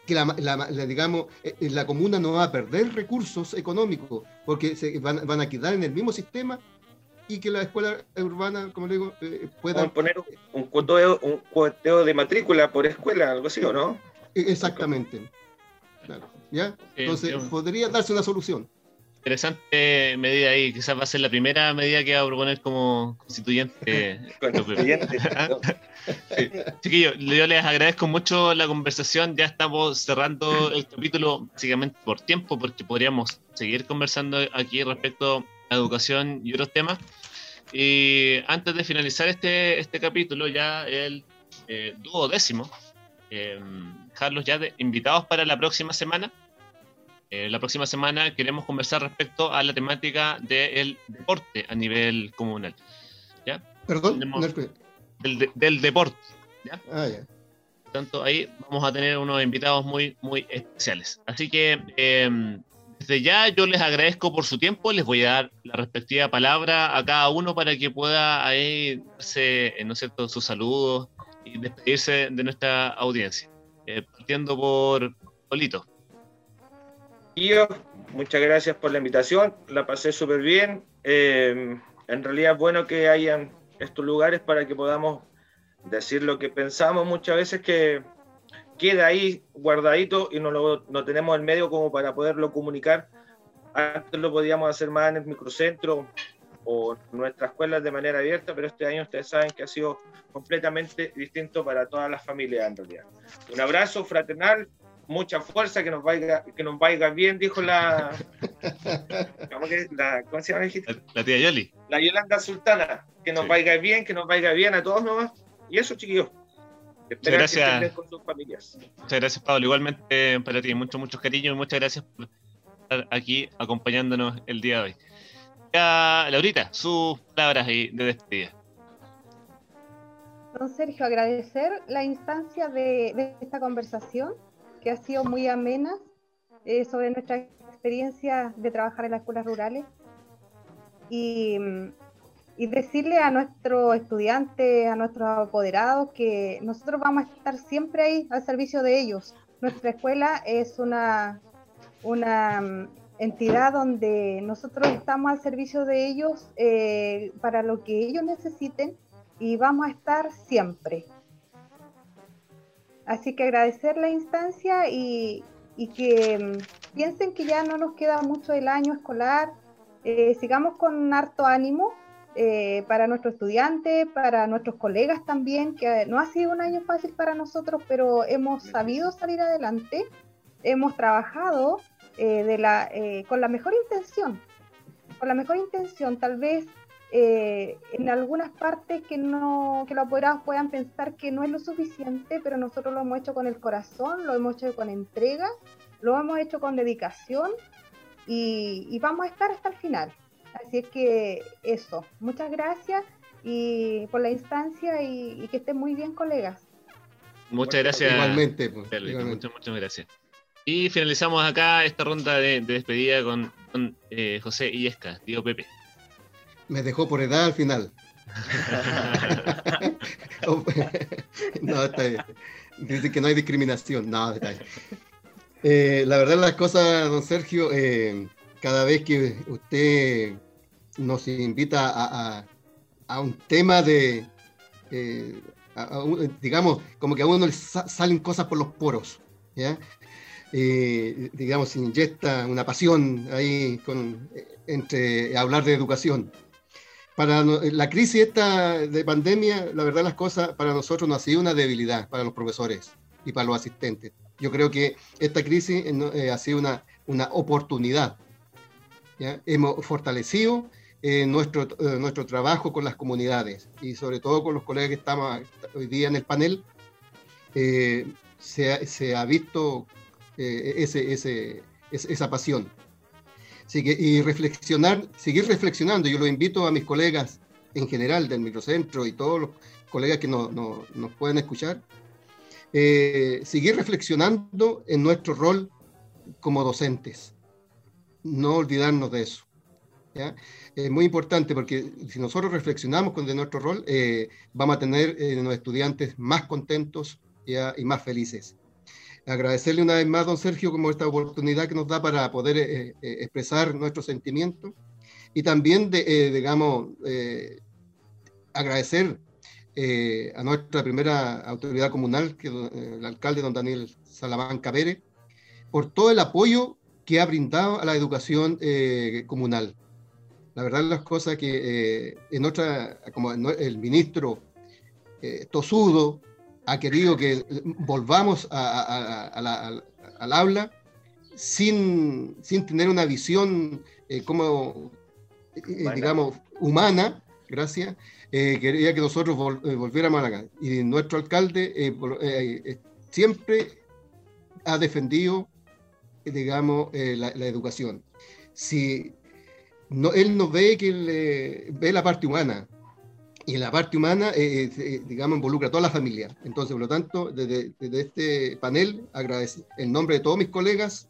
que la, digamos, eh, eh, la comuna no va a perder recursos económicos, porque se van, a quedar en el mismo sistema y que la escuela urbana, como le digo, eh, pueda... poner un cuoteo, un de matrícula por escuela, algo así, ¿o no? E, exactamente. ¿Ya? Entonces, podría darse una solución interesante medida ahí. Quizás va a ser la primera medida que va a proponer como constituyente. *laughs* constituyente. *laughs* Chiquillos, yo les agradezco mucho la conversación. Ya estamos cerrando el capítulo básicamente por tiempo, porque podríamos seguir conversando aquí respecto a educación y otros temas. Y antes de finalizar este, este capítulo, ya el eh, duodécimo, eh, Carlos, ya de, invitados para la próxima semana. Eh, la próxima semana queremos conversar respecto a la temática del deporte a nivel comunal. ¿ya? Perdón, del, deporte. ¿ya? Ah, ya. Tanto ahí vamos a tener unos invitados muy, muy especiales. Así que em, desde ya yo les agradezco por su tiempo, les voy a dar la respectiva palabra a cada uno para que pueda ahí darse, ¿no es cierto?, sus saludos y despedirse de nuestra audiencia. Eh, partiendo por Polito muchas gracias por la invitación, la pasé súper bien. Eh, en realidad es bueno que hayan estos lugares para que podamos decir lo que pensamos muchas veces que queda ahí guardadito y no lo no tenemos el medio como para poderlo comunicar. Antes lo podíamos hacer más en el microcentro o en nuestras escuelas de manera abierta, pero este año ustedes saben que ha sido completamente distinto para todas las familias en realidad. Un abrazo fraternal, mucha fuerza, que nos vaya, que nos vaya bien, dijo la, *laughs* ¿cómo, que, la ¿cómo se llama? La, tía Yoli. La Yolanda Sultana, que nos vaya bien, que nos vaya bien a todos nomás. Y eso, chiquillos. Muchas gracias. con sus familias. Muchas gracias, Pablo. Igualmente para ti, mucho, muchos cariños y muchas gracias por estar aquí acompañándonos el día de hoy. Ya, Laurita, sus palabras de despedida. Don Sergio, agradecer la instancia de, de esta conversación que ha sido muy amena eh, sobre nuestra experiencia de trabajar en las escuelas rurales y, y decirle a nuestros estudiantes, a nuestros apoderados, que nosotros vamos a estar siempre ahí al servicio de ellos. Nuestra escuela es una, una mm, entidad donde nosotros estamos al servicio de ellos eh, para lo que ellos necesiten y vamos a estar siempre. Así que agradecer la instancia y, que mm, piensen que ya no nos queda mucho el año escolar, eh, sigamos con harto ánimo eh, para nuestros estudiantes, para nuestros colegas también, que no ha sido un año fácil para nosotros, pero hemos sabido salir adelante, hemos trabajado eh, con la mejor intención, con la mejor intención, tal vez eh, en algunas partes que, no, que los apoderados puedan pensar que no es lo suficiente, pero nosotros lo hemos hecho con el corazón, lo hemos hecho con entrega, lo hemos hecho con dedicación y, vamos a estar hasta el final. Así es que eso, muchas gracias y por la instancia y, que estén muy bien, colegas. Muchas gracias. Igualmente, pues, Muchas, muchas gracias. Y finalizamos acá esta ronda de, despedida con, eh, José Illesca, tío Pepe me dejó por edad al final. *laughs* *laughs* no, está bien. Dice que no hay discriminación. No, está bien. Eh, la verdad, las cosas, don Sergio, eh, cada vez que usted nos invita a, a, un tema de, eh, digamos, como que a uno le salen cosas por los poros, ¿ya? digamos, se inyecta una pasión ahí con, entre hablar de educación. para la crisis esta de pandemia, la verdad las cosas para nosotros no ha sido una debilidad para los profesores y para los asistentes. Yo creo que esta crisis eh, ha sido una, una oportunidad. Hemos fortalecido eh, nuestro, eh, nuestro trabajo con las comunidades y sobre todo con los colegas que estamos hoy día en el panel. Se, se, ha visto ese, ese, esa pasión. Y reflexionar, seguir reflexionando. Yo lo invito a mis colegas en general del microcentro y todos los colegas que no, no, nos pueden escuchar, eh, seguir reflexionando en nuestro rol como docentes. No olvidarnos de eso. Es muy importante porque si nosotros reflexionamos con de nuestro rol, eh, vamos a tener eh, los estudiantes más contentos y más felices agradecerle una vez más, don Sergio, como esta oportunidad que nos da para poder eh, eh, expresar nuestros sentimientos y también, de, eh, digamos, agradecer a nuestra primera autoridad comunal, que el alcalde don Daniel Salamanca Pérez, por todo el apoyo que ha brindado a la educación comunal. La verdad las cosas que en otra, como el ministro Tosudo, ha querido que volvamos al aula sin, sin, tener una visión eh, como, eh, digamos, humana, gracias, eh, quería que nosotros volviéramos a la casa. Y nuestro alcalde siempre ha defendido, digamos, la, educación. Si no, él no ve que ve la parte humana, y en la parte humana, eh, eh, digamos, involucra a toda la familia. Entonces, por lo tanto, desde, este panel, agradecer, en nombre de todos mis colegas,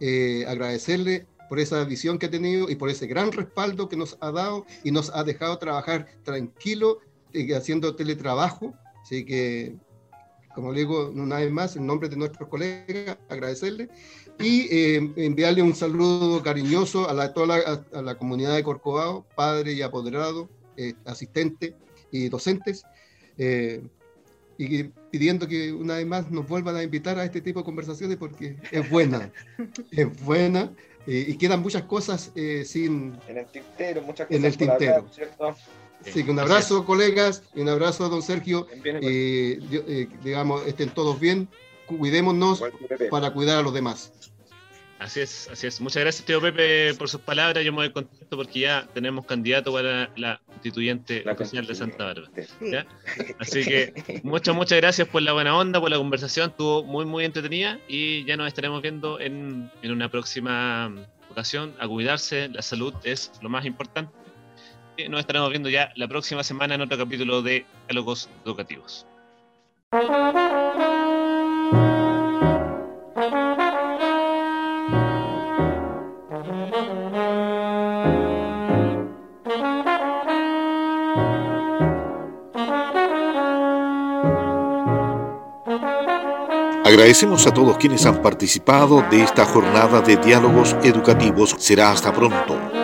eh, agradecerle por esa visión que ha tenido y por ese gran respaldo que nos ha dado y nos ha dejado trabajar tranquilo, haciendo teletrabajo. Así que, como le digo una vez más, en nombre de nuestros colegas, agradecerle y enviarle un saludo cariñoso a, la, toda la, a la comunidad de Corcovado, padre y apoderado, eh, asistentes y docentes, eh, y pidiendo que una vez más nos vuelvan a invitar a este tipo de conversaciones porque es buena, *laughs* es buena eh, y quedan muchas cosas sin... En el tintero, muchas cosas. En el tintero. Así que un abrazo, colegas, y un abrazo a don Sergio. digamos, estén todos bien, cuidémonos para cuidar a los demás. Así es, así es. Muchas gracias, tío Pepe, por sus palabras. Yo me voy contento porque ya tenemos candidato para la constituyente oficial de Santa Bárbara. Así que muchas, muchas gracias por la buena onda, por la conversación. Estuvo muy, muy entretenida y ya nos estaremos viendo en, en una próxima ocasión. A cuidarse, la salud es lo más importante. Nos estaremos viendo ya la próxima semana en otro capítulo de Diálogos Educativos. Agradecemos a todos quienes han participado de esta jornada de diálogos educativos. Será hasta pronto.